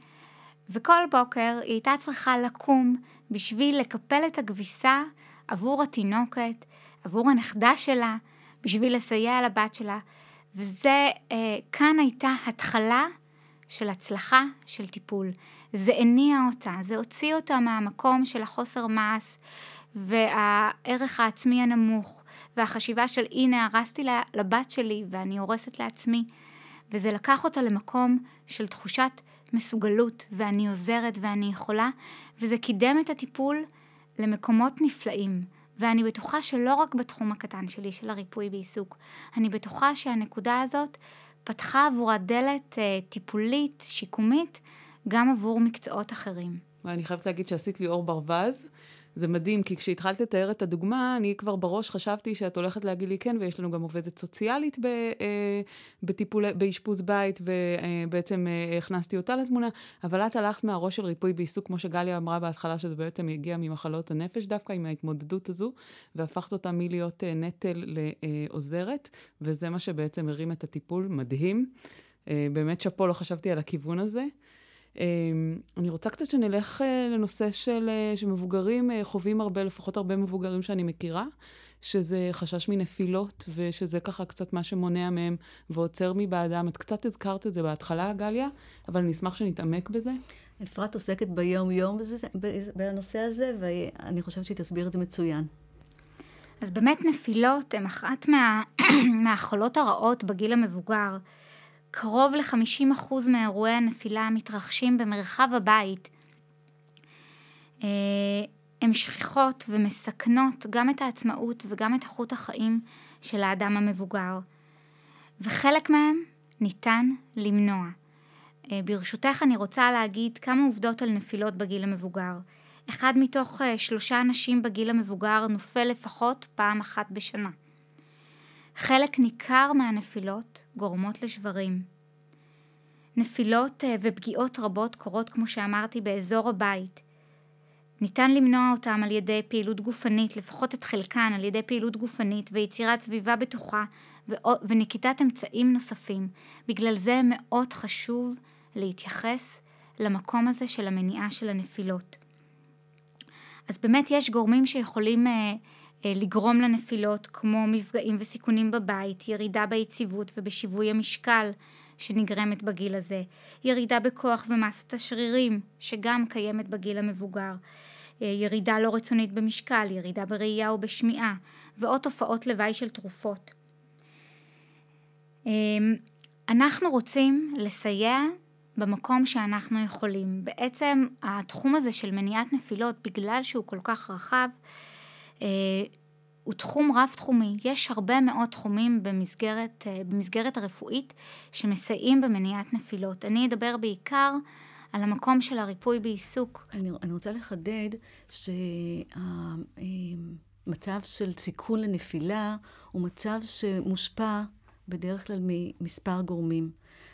וכל בוקר היא הייתה צריכה לקום בשביל לקפל את הכביסה עבור התינוקת, עבור הנכדה שלה, בשביל לסייע לבת שלה. וזה, אה, כאן הייתה התחלה של הצלחה של טיפול. זה הניע אותה, זה הוציא אותה מהמקום של החוסר מעש והערך העצמי הנמוך, והחשיבה של הנה הרסתי לבת שלי ואני הורסת לעצמי. וזה לקח אותה למקום של תחושת מסוגלות, ואני עוזרת ואני יכולה, וזה קידם את הטיפול למקומות נפלאים. ואני בטוחה שלא רק בתחום הקטן שלי, של הריפוי בעיסוק, אני בטוחה שהנקודה הזאת פתחה עבורה דלת אה, טיפולית, שיקומית, גם עבור מקצועות אחרים. ואני חייבת להגיד שעשית לי אור ברווז, זה מדהים, כי כשהתחלת לתאר את הדוגמה, אני כבר בראש חשבתי שאת הולכת להגיד לי כן, ויש לנו גם עובדת סוציאלית ב, אה, בטיפול, באשפוז בית, ובעצם אה, הכנסתי אותה לתמונה, אבל את הלכת מהראש של ריפוי בעיסוק, כמו שגליה אמרה בהתחלה, שזה בעצם הגיע ממחלות הנפש דווקא, עם ההתמודדות הזו, והפכת אותה מלהיות אה, נטל לעוזרת, וזה מה שבעצם הרים את הטיפול, מדהים. אה, באמת שאפו, לא חשבתי על הכיוון הזה. אמ, אני רוצה קצת שנלך אה, לנושא של, אה, שמבוגרים אה, חווים הרבה, לפחות הרבה מבוגרים שאני מכירה, שזה חשש מנפילות, ושזה ככה קצת מה שמונע מהם ועוצר מבעדם. את קצת הזכרת את זה בהתחלה, גליה, אבל אני אשמח שנתעמק בזה. אפרת עוסקת ביום-יום בנושא הזה, ואני חושבת שהיא תסביר את זה מצוין. אז באמת נפילות הן אחת מה... מהחולות הרעות בגיל המבוגר. קרוב ל-50% מאירועי הנפילה מתרחשים במרחב הבית. אה, הן שכיחות ומסכנות גם את העצמאות וגם את איכות החיים של האדם המבוגר. וחלק מהם ניתן למנוע. אה, ברשותך אני רוצה להגיד כמה עובדות על נפילות בגיל המבוגר. אחד מתוך אה, שלושה אנשים בגיל המבוגר נופל לפחות פעם אחת בשנה. חלק ניכר מהנפילות גורמות לשברים. נפילות אה, ופגיעות רבות קורות, כמו שאמרתי, באזור הבית. ניתן למנוע אותם על ידי פעילות גופנית, לפחות את חלקן על ידי פעילות גופנית ויצירת סביבה בטוחה ונקיטת אמצעים נוספים. בגלל זה מאוד חשוב להתייחס למקום הזה של המניעה של הנפילות. אז באמת יש גורמים שיכולים אה, לגרום לנפילות, כמו מפגעים וסיכונים בבית, ירידה ביציבות ובשיווי המשקל שנגרמת בגיל הזה, ירידה בכוח ומסת השרירים, שגם קיימת בגיל המבוגר, אה, ירידה לא רצונית במשקל, ירידה בראייה ובשמיעה, ועוד תופעות לוואי של תרופות. אמ, אנחנו רוצים לסייע במקום שאנחנו יכולים. בעצם התחום הזה של מניעת נפילות, בגלל שהוא כל כך רחב, אה, הוא תחום רב-תחומי. יש הרבה מאוד תחומים במסגרת, אה, במסגרת הרפואית שמסייעים במניעת נפילות. אני אדבר בעיקר על המקום של הריפוי בעיסוק. אני, אני רוצה לחדד שהמצב של סיכון לנפילה הוא מצב שמושפע בדרך כלל ממספר גורמים.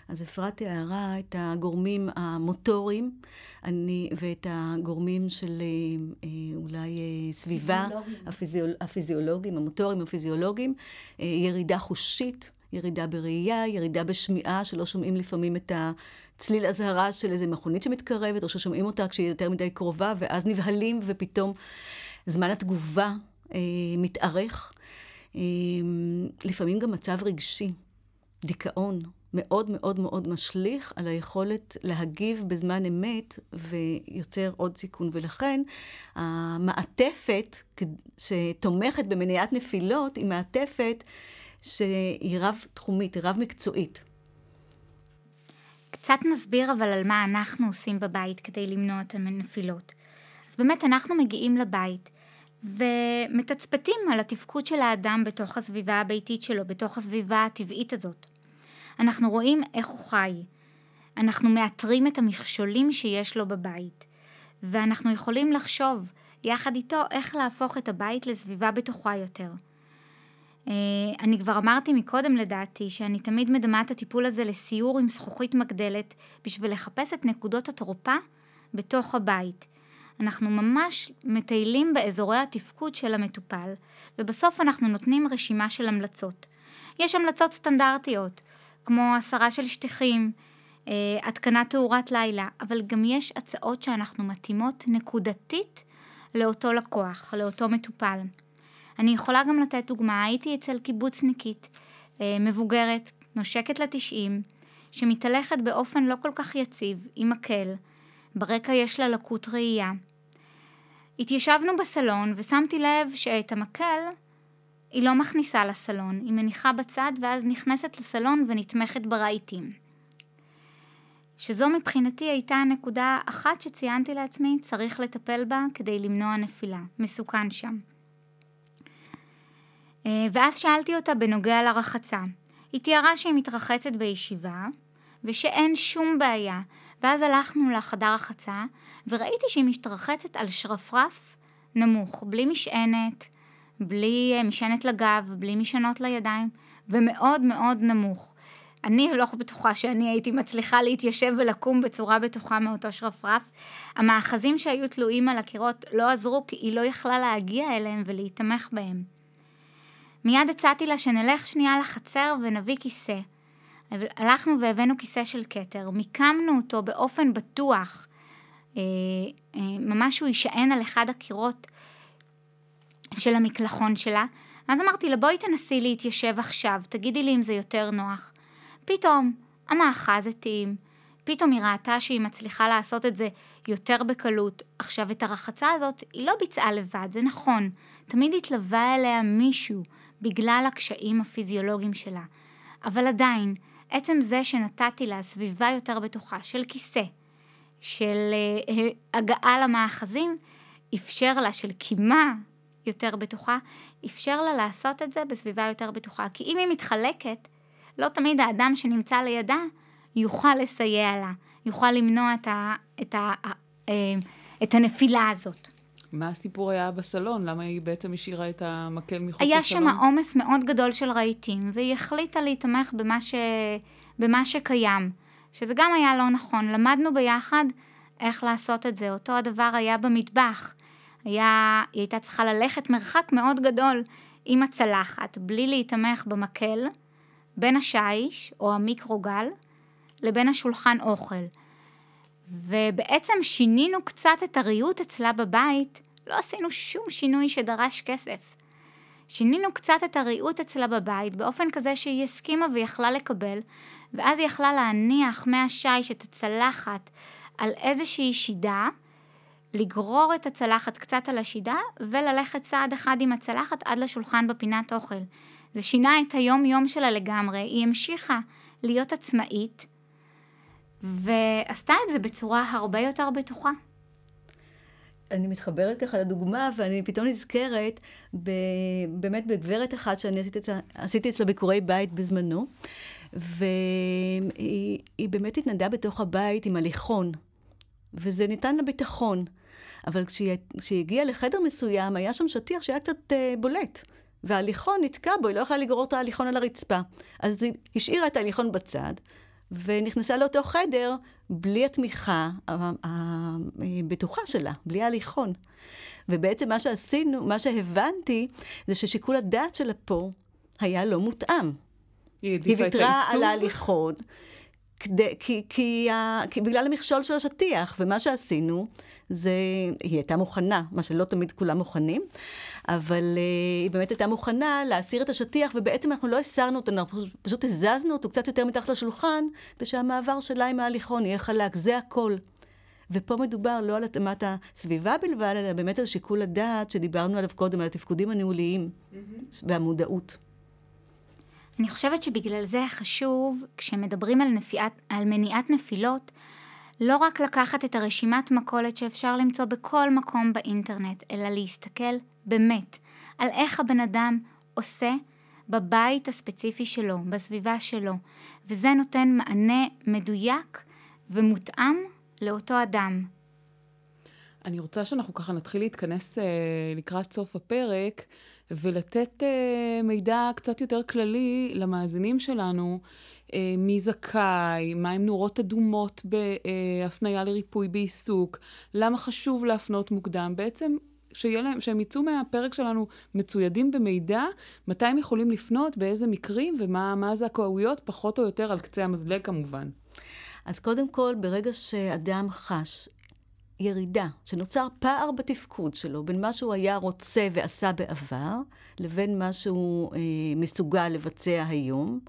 אז אפרת תיארה את הגורמים המוטוריים אני, ואת הגורמים של אה, אה, אולי אה, סביבה, הפיזיול, הפיזיולוגיים, המוטוריים, הפיזיולוגיים, ירידה חושית, ירידה בראייה, ירידה בשמיעה, שלא שומעים לפעמים את הצליל אזהרה של איזה מכונית שמתקרבת, או ששומעים אותה כשהיא יותר מדי קרובה, ואז נבהלים ופתאום זמן התגובה אה, מתארך. אה, לפעמים גם מצב רגשי, דיכאון, מאוד מאוד מאוד משליך על היכולת להגיב בזמן אמת ויוצר עוד סיכון. ולכן המעטפת שתומכת במניעת נפילות היא מעטפת שהיא רב-תחומית, היא רב-מקצועית. קצת נסביר אבל על מה אנחנו עושים בבית כדי למנוע את הנפילות. אז באמת אנחנו מגיעים לבית ומתצפתים על התפקוד של האדם בתוך הסביבה הביתית שלו, בתוך הסביבה הטבעית הזאת. אנחנו רואים איך הוא חי. אנחנו מאתרים את המכשולים שיש לו בבית, ואנחנו יכולים לחשוב יחד איתו איך להפוך את הבית לסביבה בטוחה יותר. אה, אני כבר אמרתי מקודם לדעתי שאני תמיד מדמה את הטיפול הזה לסיור עם זכוכית מגדלת בשביל לחפש את נקודות התורפה בתוך הבית. אנחנו ממש מטיילים באזורי התפקוד של המטופל, ובסוף אנחנו נותנים רשימה של המלצות. יש המלצות סטנדרטיות, כמו הסרה של שטיחים, אה, התקנת תאורת לילה, אבל גם יש הצעות שאנחנו מתאימות נקודתית לאותו לקוח, לאותו מטופל. אני יכולה גם לתת דוגמה, הייתי אצל קיבוצניקית אה, מבוגרת, נושקת לתשעים, שמתהלכת באופן לא כל כך יציב, עם מקל, ברקע יש לה לקות ראייה. התיישבנו בסלון ושמתי לב שאת המקל היא לא מכניסה לסלון, היא מניחה בצד ואז נכנסת לסלון ונתמכת ברהיטים. שזו מבחינתי הייתה נקודה אחת שציינתי לעצמי, צריך לטפל בה כדי למנוע נפילה, מסוכן שם. אה, ואז שאלתי אותה בנוגע לרחצה. היא תיארה שהיא מתרחצת בישיבה, ושאין שום בעיה. ואז הלכנו לחדר החצה, וראיתי שהיא משתרחצת על שרפרף נמוך, בלי משענת, בלי אה, משענת לגב, בלי משענות לידיים, ומאוד מאוד נמוך. אני לא בטוחה שאני הייתי מצליחה להתיישב ולקום בצורה בטוחה מאותו שרפרף. המאחזים שהיו תלויים על הקירות לא עזרו כי היא לא יכלה להגיע אליהם ולהיתמך בהם. מיד הצעתי לה שנלך שנייה לחצר ונביא כיסא. הלכנו והבאנו כיסא של כתר, מיקמנו אותו באופן בטוח. אה, אה, ממש הוא יישען על אחד הקירות של המקלחון שלה. אז אמרתי לה, בואי תנסי להתיישב עכשיו, תגידי לי אם זה יותר נוח. פתאום המאחז התאים, פתאום היא ראתה שהיא מצליחה לעשות את זה יותר בקלות. עכשיו, את הרחצה הזאת היא לא ביצעה לבד, זה נכון. תמיד התלווה אליה מישהו בגלל הקשיים הפיזיולוגיים שלה. אבל עדיין, עצם זה שנתתי לה סביבה יותר בטוחה של כיסא, של uh, הגעה למאחזים, אפשר לה, של קימה יותר בטוחה, אפשר לה לעשות את זה בסביבה יותר בטוחה. כי אם היא מתחלקת, לא תמיד האדם שנמצא לידה יוכל לסייע לה, יוכל למנוע את, ה, את, ה, אה, את הנפילה הזאת. מה הסיפור היה בסלון? למה היא בעצם השאירה את המקל מחוץ היה לסלון? היה שם עומס מאוד גדול של רהיטים, והיא החליטה להתמך במה, ש... במה שקיים, שזה גם היה לא נכון. למדנו ביחד איך לעשות את זה. אותו הדבר היה במטבח. היה... היא הייתה צריכה ללכת מרחק מאוד גדול עם הצלחת, בלי להתמך במקל, בין השיש או המיקרוגל לבין השולחן אוכל. ובעצם שינינו קצת את הריהוט אצלה בבית, לא עשינו שום שינוי שדרש כסף. שינינו קצת את הריהוט אצלה בבית באופן כזה שהיא הסכימה ויכלה לקבל, ואז היא יכלה להניח מהשיש את הצלחת על איזושהי שידה, לגרור את הצלחת קצת על השידה, וללכת צעד אחד עם הצלחת עד לשולחן בפינת אוכל. זה שינה את היום-יום שלה לגמרי, היא המשיכה להיות עצמאית, ועשתה את זה בצורה הרבה יותר בטוחה. אני מתחברת ככה לדוגמה, ואני פתאום נזכרת ב, באמת בגברת אחת שאני עשיתי, אצלה ביקורי בית בזמנו, והיא באמת התנדה בתוך הבית עם הליכון, וזה ניתן לה ביטחון. אבל כשהיא, כשהיא הגיעה לחדר מסוים, היה שם שטיח שהיה קצת uh, בולט. וההליכון נתקע בו, היא לא יכלה לגרור את ההליכון על הרצפה. אז היא השאירה את ההליכון בצד, ונכנסה לאותו חדר בלי התמיכה הבטוחה שלה, בלי ההליכון. ובעצם מה שעשינו, מה שהבנתי, זה ששיקול הדעת שלה פה היה לא מותאם. היא ויתרה על ההליכון. כדי, כי, כי, כי בגלל המכשול של השטיח, ומה שעשינו, זה, היא הייתה מוכנה, מה שלא תמיד כולם מוכנים, אבל uh, היא באמת הייתה מוכנה להסיר את השטיח, ובעצם אנחנו לא הסרנו אותו, אנחנו פשוט הזזנו אותו קצת יותר מתחת לשולחן, כדי שהמעבר שלה עם ההליכון יהיה חלק, זה הכל. ופה מדובר לא על התאמת הסביבה בלבד, אלא באמת על שיקול הדעת שדיברנו עליו קודם, על התפקודים הניהוליים mm-hmm. והמודעות. אני חושבת שבגלל זה חשוב, כשמדברים על, נפיעת, על מניעת נפילות, לא רק לקחת את הרשימת מכולת שאפשר למצוא בכל מקום באינטרנט, אלא להסתכל באמת על איך הבן אדם עושה בבית הספציפי שלו, בסביבה שלו, וזה נותן מענה מדויק ומותאם לאותו אדם. אני רוצה שאנחנו ככה נתחיל להתכנס אה, לקראת סוף הפרק. ולתת uh, מידע קצת יותר כללי למאזינים שלנו, מי זכאי, מהם נורות אדומות בהפניה לריפוי בעיסוק, למה חשוב להפנות מוקדם. בעצם שיהיה להם, שהם יצאו מהפרק שלנו מצוידים במידע, מתי הם יכולים לפנות, באיזה מקרים ומה הזכאויות, פחות או יותר על קצה המזלג כמובן. אז קודם כל, ברגע שאדם חש ירידה, שנוצר פער בתפקוד שלו בין מה שהוא היה רוצה ועשה בעבר, לבין מה שהוא אה, מסוגל לבצע היום,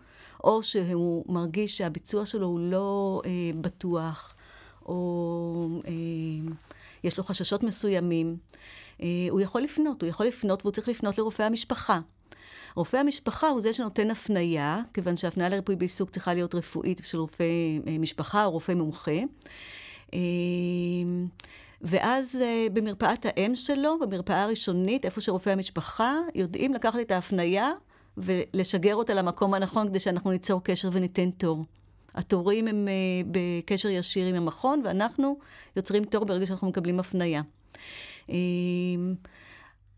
או שהוא מרגיש שהביצוע שלו הוא לא אה, בטוח, או אה, יש לו חששות מסוימים, אה, הוא יכול לפנות, הוא יכול לפנות והוא צריך לפנות לרופא המשפחה. רופא המשפחה הוא זה שנותן הפנייה, כיוון שהפנייה לריפוי בעיסוק צריכה להיות רפואית של רופא אה, משפחה או רופא מומחה. אמ, ואז אה, במרפאת האם שלו, במרפאה הראשונית, איפה שרופאי המשפחה, יודעים לקחת את ההפנייה ולשגר אותה למקום הנכון כדי שאנחנו ניצור קשר וניתן תור. התורים הם אה, בקשר ישיר עם המכון, ואנחנו יוצרים תור ברגע שאנחנו מקבלים הפנייה.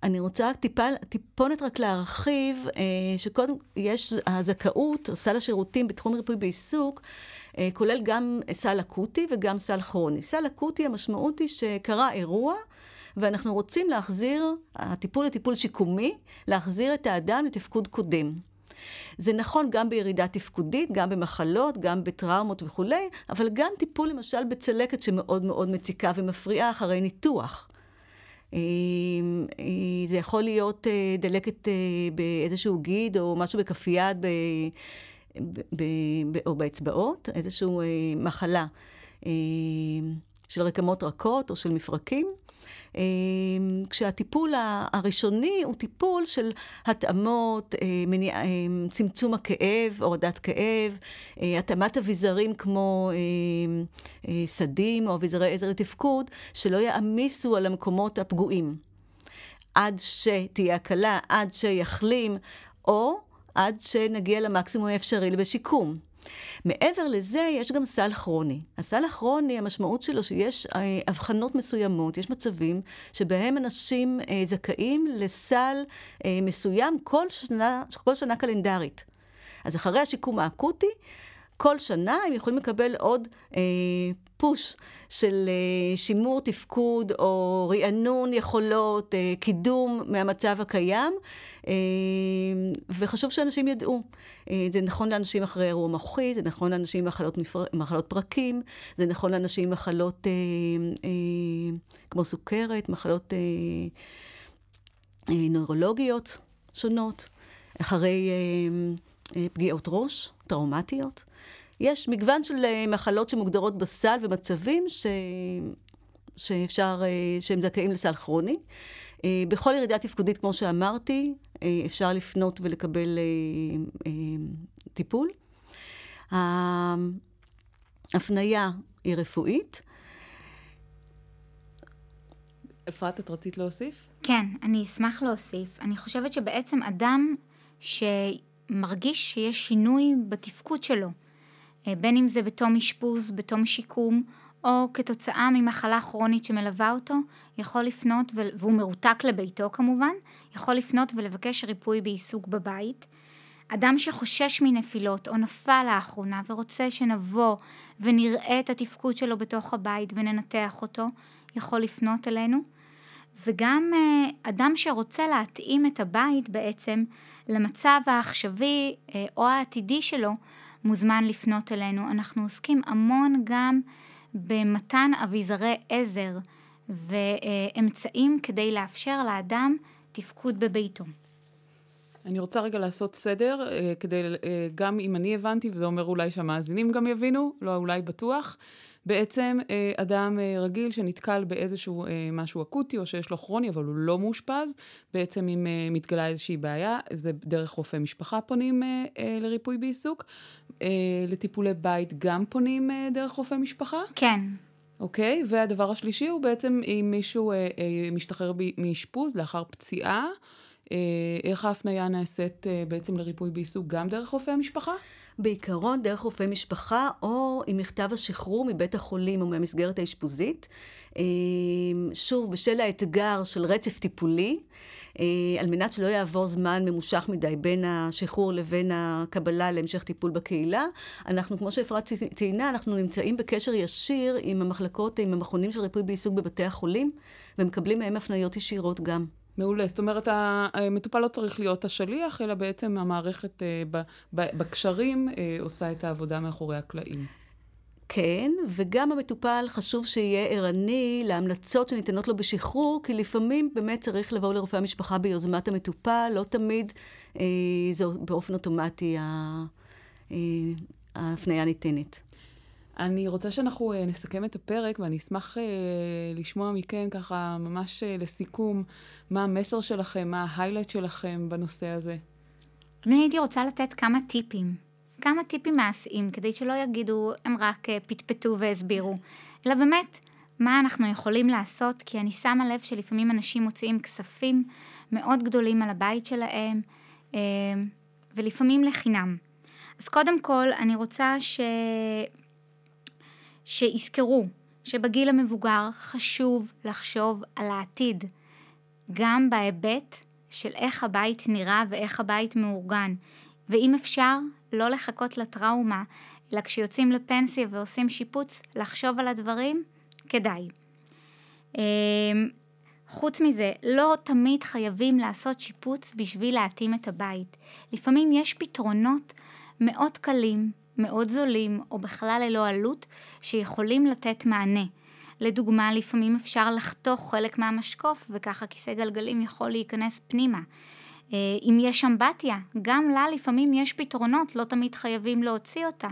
אני רוצה טיפה, טיפונת רק להרחיב, שקודם יש הזכאות, סל השירותים בתחום ריפוי בעיסוק, כולל גם סל אקוטי וגם סל כרוני. סל אקוטי, המשמעות היא שקרה אירוע, ואנחנו רוצים להחזיר, הטיפול לטיפול שיקומי, להחזיר את האדם לתפקוד קודם. זה נכון גם בירידה תפקודית, גם במחלות, גם בטראומות וכולי, אבל גם טיפול למשל בצלקת שמאוד מאוד מציקה ומפריעה אחרי ניתוח. אה, אה, זה יכול להיות אה, דלקת באיזשהו גיד או משהו בכף יד או באצבעות, איזושהי מחלה של רקמות רכות או של מפרקים. אמ, כשהטיפול הראשוני הוא טיפול של התאמות, אה, אמ, צמצום הכאב, הורדת כאב, אה, התאמת אביזרים כמו אה, סדים או אביזרי עזר לתפקוד, שלא יעמיסו על המקומות הפגועים. עד שתהיה הקלה, עד שיחלים, או עד שנגיע למקסימום האפשרי בשיקום. מעבר לזה, יש גם סל כרוני. הסל הכרוני, המשמעות שלו שיש אה, הבחנות מסוימות, יש מצבים שבהם אנשים אה, זכאים לסל אה, מסוים כל שנה, כל שנה קלנדרית. אז אחרי השיקום האקוטי, כל שנה הם יכולים לקבל עוד אה, פוש של אה, שימור תפקוד או רענון יכולות, אה, קידום מהמצב הקיים, אה, וחשוב שאנשים ידעו. זה נכון לאנשים אחרי אירוע מוחי, זה נכון לאנשים עם מחלות, מפר... מחלות פרקים, זה נכון לאנשים עם מחלות כמו סוכרת, מחלות נוירולוגיות שונות, אחרי פגיעות ראש, טראומטיות. יש מגוון של אה, מחלות שמוגדרות בסל ומצבים ש... שאפשר, אה, שהם זכאים לסל כרוני. אה, בכל ירידה תפקודית, כמו שאמרתי, אפשר לפנות ולקבל טיפול. ההפניה היא רפואית. אפרת, את רצית להוסיף? כן, אני אשמח להוסיף. אני חושבת שבעצם אדם שמרגיש שיש שינוי בתפקוד שלו, בין אם זה בתום אשפוז, בתום שיקום, או כתוצאה ממחלה כרונית שמלווה אותו, יכול לפנות, והוא מרותק לביתו כמובן, יכול לפנות ולבקש ריפוי בעיסוק בבית. אדם שחושש מנפילות או נפל לאחרונה ורוצה שנבוא ונראה את התפקוד שלו בתוך הבית וננתח אותו, יכול לפנות אלינו. וגם אה, אדם שרוצה להתאים את הבית בעצם למצב העכשווי אה, או העתידי שלו, מוזמן לפנות אלינו. אנחנו עוסקים המון גם במתן אביזרי עזר ואמצעים כדי לאפשר לאדם תפקוד בביתו. אני רוצה רגע לעשות סדר, אה, כדי, אה, גם אם אני הבנתי, וזה אומר אולי שהמאזינים גם יבינו, לא אולי בטוח. בעצם אה, אדם רגיל שנתקל באיזשהו משהו אקוטי או שיש לו כרוני, אבל הוא לא מאושפז, בעצם אם מתגלה איזושהי בעיה, זה דרך רופא משפחה פונים לריפוי בעיסוק. לטיפולי בית גם פונים דרך רופא משפחה? כן. אוקיי, והדבר השלישי הוא בעצם אם מישהו משתחרר מאשפוז לאחר פציעה, איך ההפניה נעשית בעצם לריפוי בעיסוק גם דרך רופא המשפחה? בעיקרון דרך רופא משפחה, או עם מכתב השחרור מבית החולים או מהמסגרת האשפוזית. אה, שוב, בשל האתגר של רצף טיפולי, אה, על מנת שלא יעבור זמן ממושך מדי בין השחרור לבין הקבלה להמשך טיפול בקהילה, אנחנו, כמו שאפרת ציינה, אנחנו נמצאים בקשר ישיר עם המחלקות, עם המכונים של ריפוי בעיסוק בבתי החולים, ומקבלים מהם הפניות ישירות גם. מעולה. זאת אומרת, המטופל לא צריך להיות השליח, אלא בעצם המערכת אה, בקשרים אה, עושה את העבודה מאחורי הקלעים. כן, וגם המטופל חשוב שיהיה ערני להמלצות שניתנות לו בשחרור, כי לפעמים באמת צריך לבוא לרופא המשפחה ביוזמת המטופל, לא תמיד אה, זה באופן אוטומטי אה, ההפניה ניתנת. אני רוצה שאנחנו uh, נסכם את הפרק, ואני אשמח uh, לשמוע מכם ככה, ממש uh, לסיכום, מה המסר שלכם, מה ההיילייט שלכם בנושא הזה. אני הייתי רוצה לתת כמה טיפים, כמה טיפים מעשיים, כדי שלא יגידו, הם רק פטפטו והסבירו, אלא באמת, מה אנחנו יכולים לעשות, כי אני שמה לב שלפעמים אנשים מוציאים כספים מאוד גדולים על הבית שלהם, ולפעמים לחינם. אז קודם כל, אני רוצה ש... שיזכרו שבגיל המבוגר חשוב לחשוב על העתיד, גם בהיבט של איך הבית נראה ואיך הבית מאורגן. ואם אפשר, לא לחכות לטראומה, אלא כשיוצאים לפנסיה ועושים שיפוץ, לחשוב על הדברים, כדאי. אמ, חוץ מזה, לא תמיד חייבים לעשות שיפוץ בשביל להתאים את הבית. לפעמים יש פתרונות מאוד קלים, מאוד זולים, או בכלל ללא עלות, שיכולים לתת מענה. לדוגמה, לפעמים אפשר לחתוך חלק מהמשקוף, וככה כיסא גלגלים יכול להיכנס פנימה. אה, אם יש אמבטיה, גם לה לפעמים יש פתרונות, לא תמיד חייבים להוציא אותה.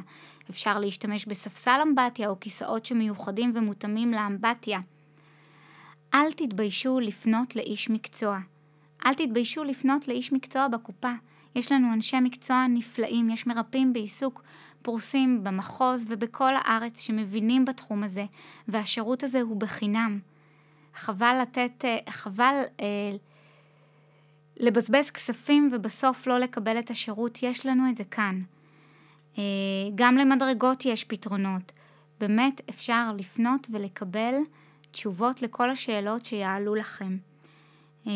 אפשר להשתמש בספסל אמבטיה או כיסאות שמיוחדים ומותאמים לאמבטיה. אל תתביישו לפנות לאיש מקצוע. אל תתביישו לפנות לאיש מקצוע בקופה. יש לנו אנשי מקצוע נפלאים, יש מרפאים בעיסוק פרוסים במחוז ובכל הארץ שמבינים בתחום הזה, והשירות הזה הוא בחינם. חבל לתת, אה, חבל אה, לבזבז כספים ובסוף לא לקבל את השירות, יש לנו את זה כאן. אה, גם למדרגות יש פתרונות. באמת אפשר לפנות ולקבל תשובות לכל השאלות שיעלו לכם. אה,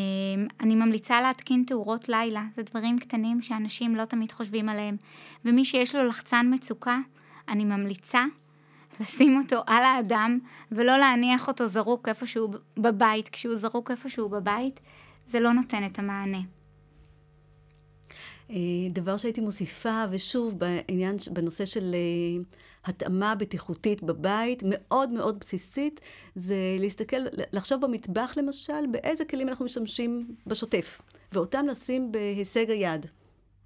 אני ממליצה להתקין תאורות לילה, זה דברים קטנים שאנשים לא תמיד חושבים עליהם. ומי שיש לו לחצן מצוקה, אני ממליצה לשים אותו על האדם ולא להניח אותו זרוק איפשהו בבית. כשהוא זרוק איפשהו בבית, זה לא נותן את המענה. אה, דבר שהייתי מוסיפה, ושוב, בעניין, בנושא של אה, התאמה בטיחותית בבית, מאוד מאוד בסיסית, זה להסתכל, לחשוב במטבח למשל, באיזה כלים אנחנו משתמשים בשוטף, ואותם לשים בהישג היד.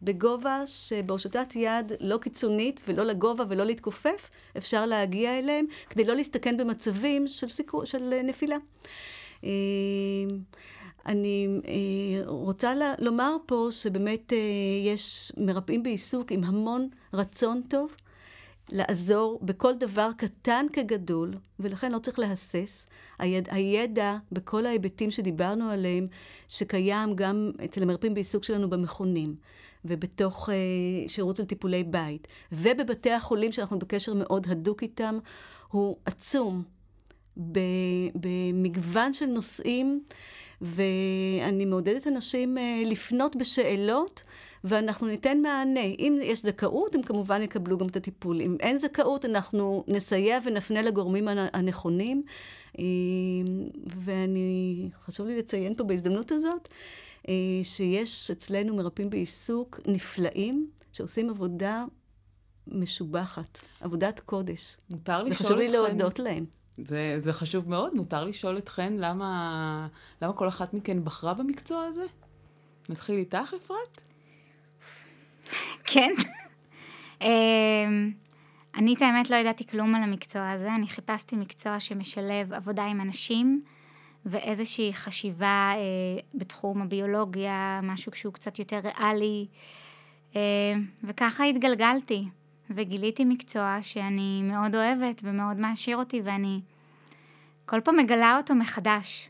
בגובה שבהושטת יד לא קיצונית ולא לגובה ולא להתכופף, אפשר להגיע אליהם כדי לא להסתכן במצבים של, סיכו, של נפילה. אה, אני אה, רוצה לומר פה שבאמת אה, יש מרפאים בעיסוק עם המון רצון טוב לעזור בכל דבר קטן כגדול, ולכן לא צריך להסס. היד, הידע בכל ההיבטים שדיברנו עליהם, שקיים גם אצל המרפאים בעיסוק שלנו במכונים, ובתוך אה, שירות של טיפולי בית, ובבתי החולים שאנחנו בקשר מאוד הדוק איתם, הוא עצום. במגוון של נושאים. ואני מעודדת אנשים אה, לפנות בשאלות, ואנחנו ניתן מענה. אם יש זכאות, הם כמובן יקבלו גם את הטיפול. אם אין זכאות, אנחנו נסייע ונפנה לגורמים הנכונים. אה, ואני, חשוב לי לציין פה בהזדמנות הזאת, אה, שיש אצלנו מרפאים בעיסוק נפלאים, שעושים עבודה משובחת, עבודת קודש. מותר לשאול אתכם... וחשוב לי להודות להם. זה, זה חשוב מאוד. מותר לשאול אתכן למה, למה כל אחת מכן בחרה במקצוע הזה? נתחיל איתך, אפרת? כן. אמ, אני את האמת לא ידעתי כלום על המקצוע הזה. אני חיפשתי מקצוע שמשלב עבודה עם אנשים ואיזושהי חשיבה אה, בתחום הביולוגיה, משהו שהוא קצת יותר ריאלי. אה, וככה התגלגלתי. וגיליתי מקצוע שאני מאוד אוהבת ומאוד מעשיר אותי, ואני כל פעם מגלה אותו מחדש.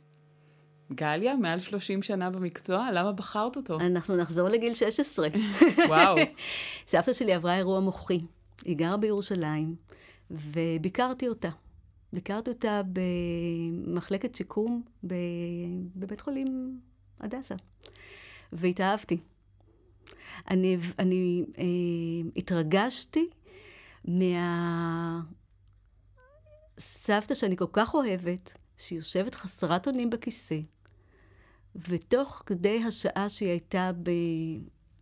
גליה, מעל 30 שנה במקצוע, למה בחרת אותו? אנחנו נחזור לגיל 16. וואו. סבתא שלי עברה אירוע מוחי. היא גרה בירושלים, וביקרתי אותה. ביקרתי אותה במחלקת שיקום בבית חולים הדסה, והתאהבתי. אני, אני אה, התרגשתי מהסבתא שאני כל כך אוהבת, שהיא יושבת חסרת אונים בכיסא, ותוך כדי השעה שהיא הייתה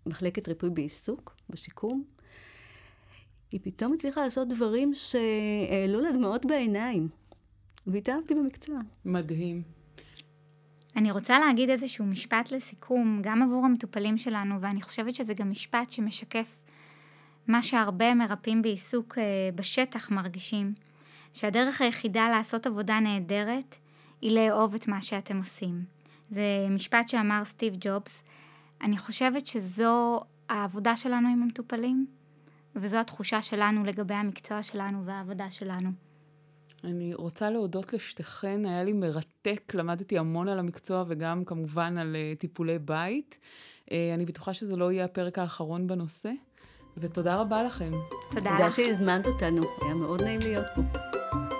במחלקת ריפוי בעיסוק, בשיקום, היא פתאום הצליחה לעשות דברים שהעלו לה דמעות בעיניים. והתאהבתי במקצוע. מדהים. אני רוצה להגיד איזשהו משפט לסיכום, גם עבור המטופלים שלנו, ואני חושבת שזה גם משפט שמשקף מה שהרבה מרפאים בעיסוק אה, בשטח מרגישים, שהדרך היחידה לעשות עבודה נהדרת היא לאהוב את מה שאתם עושים. זה משפט שאמר סטיב ג'ובס. אני חושבת שזו העבודה שלנו עם המטופלים, וזו התחושה שלנו לגבי המקצוע שלנו והעבודה שלנו. אני רוצה להודות לשתיכן, היה לי מרתק, למדתי המון על המקצוע וגם כמובן על uh, טיפולי בית. Uh, אני בטוחה שזה לא יהיה הפרק האחרון בנושא, ותודה רבה לכם. תודה. תודה שהזמנת אותנו, היה מאוד נעים להיות פה.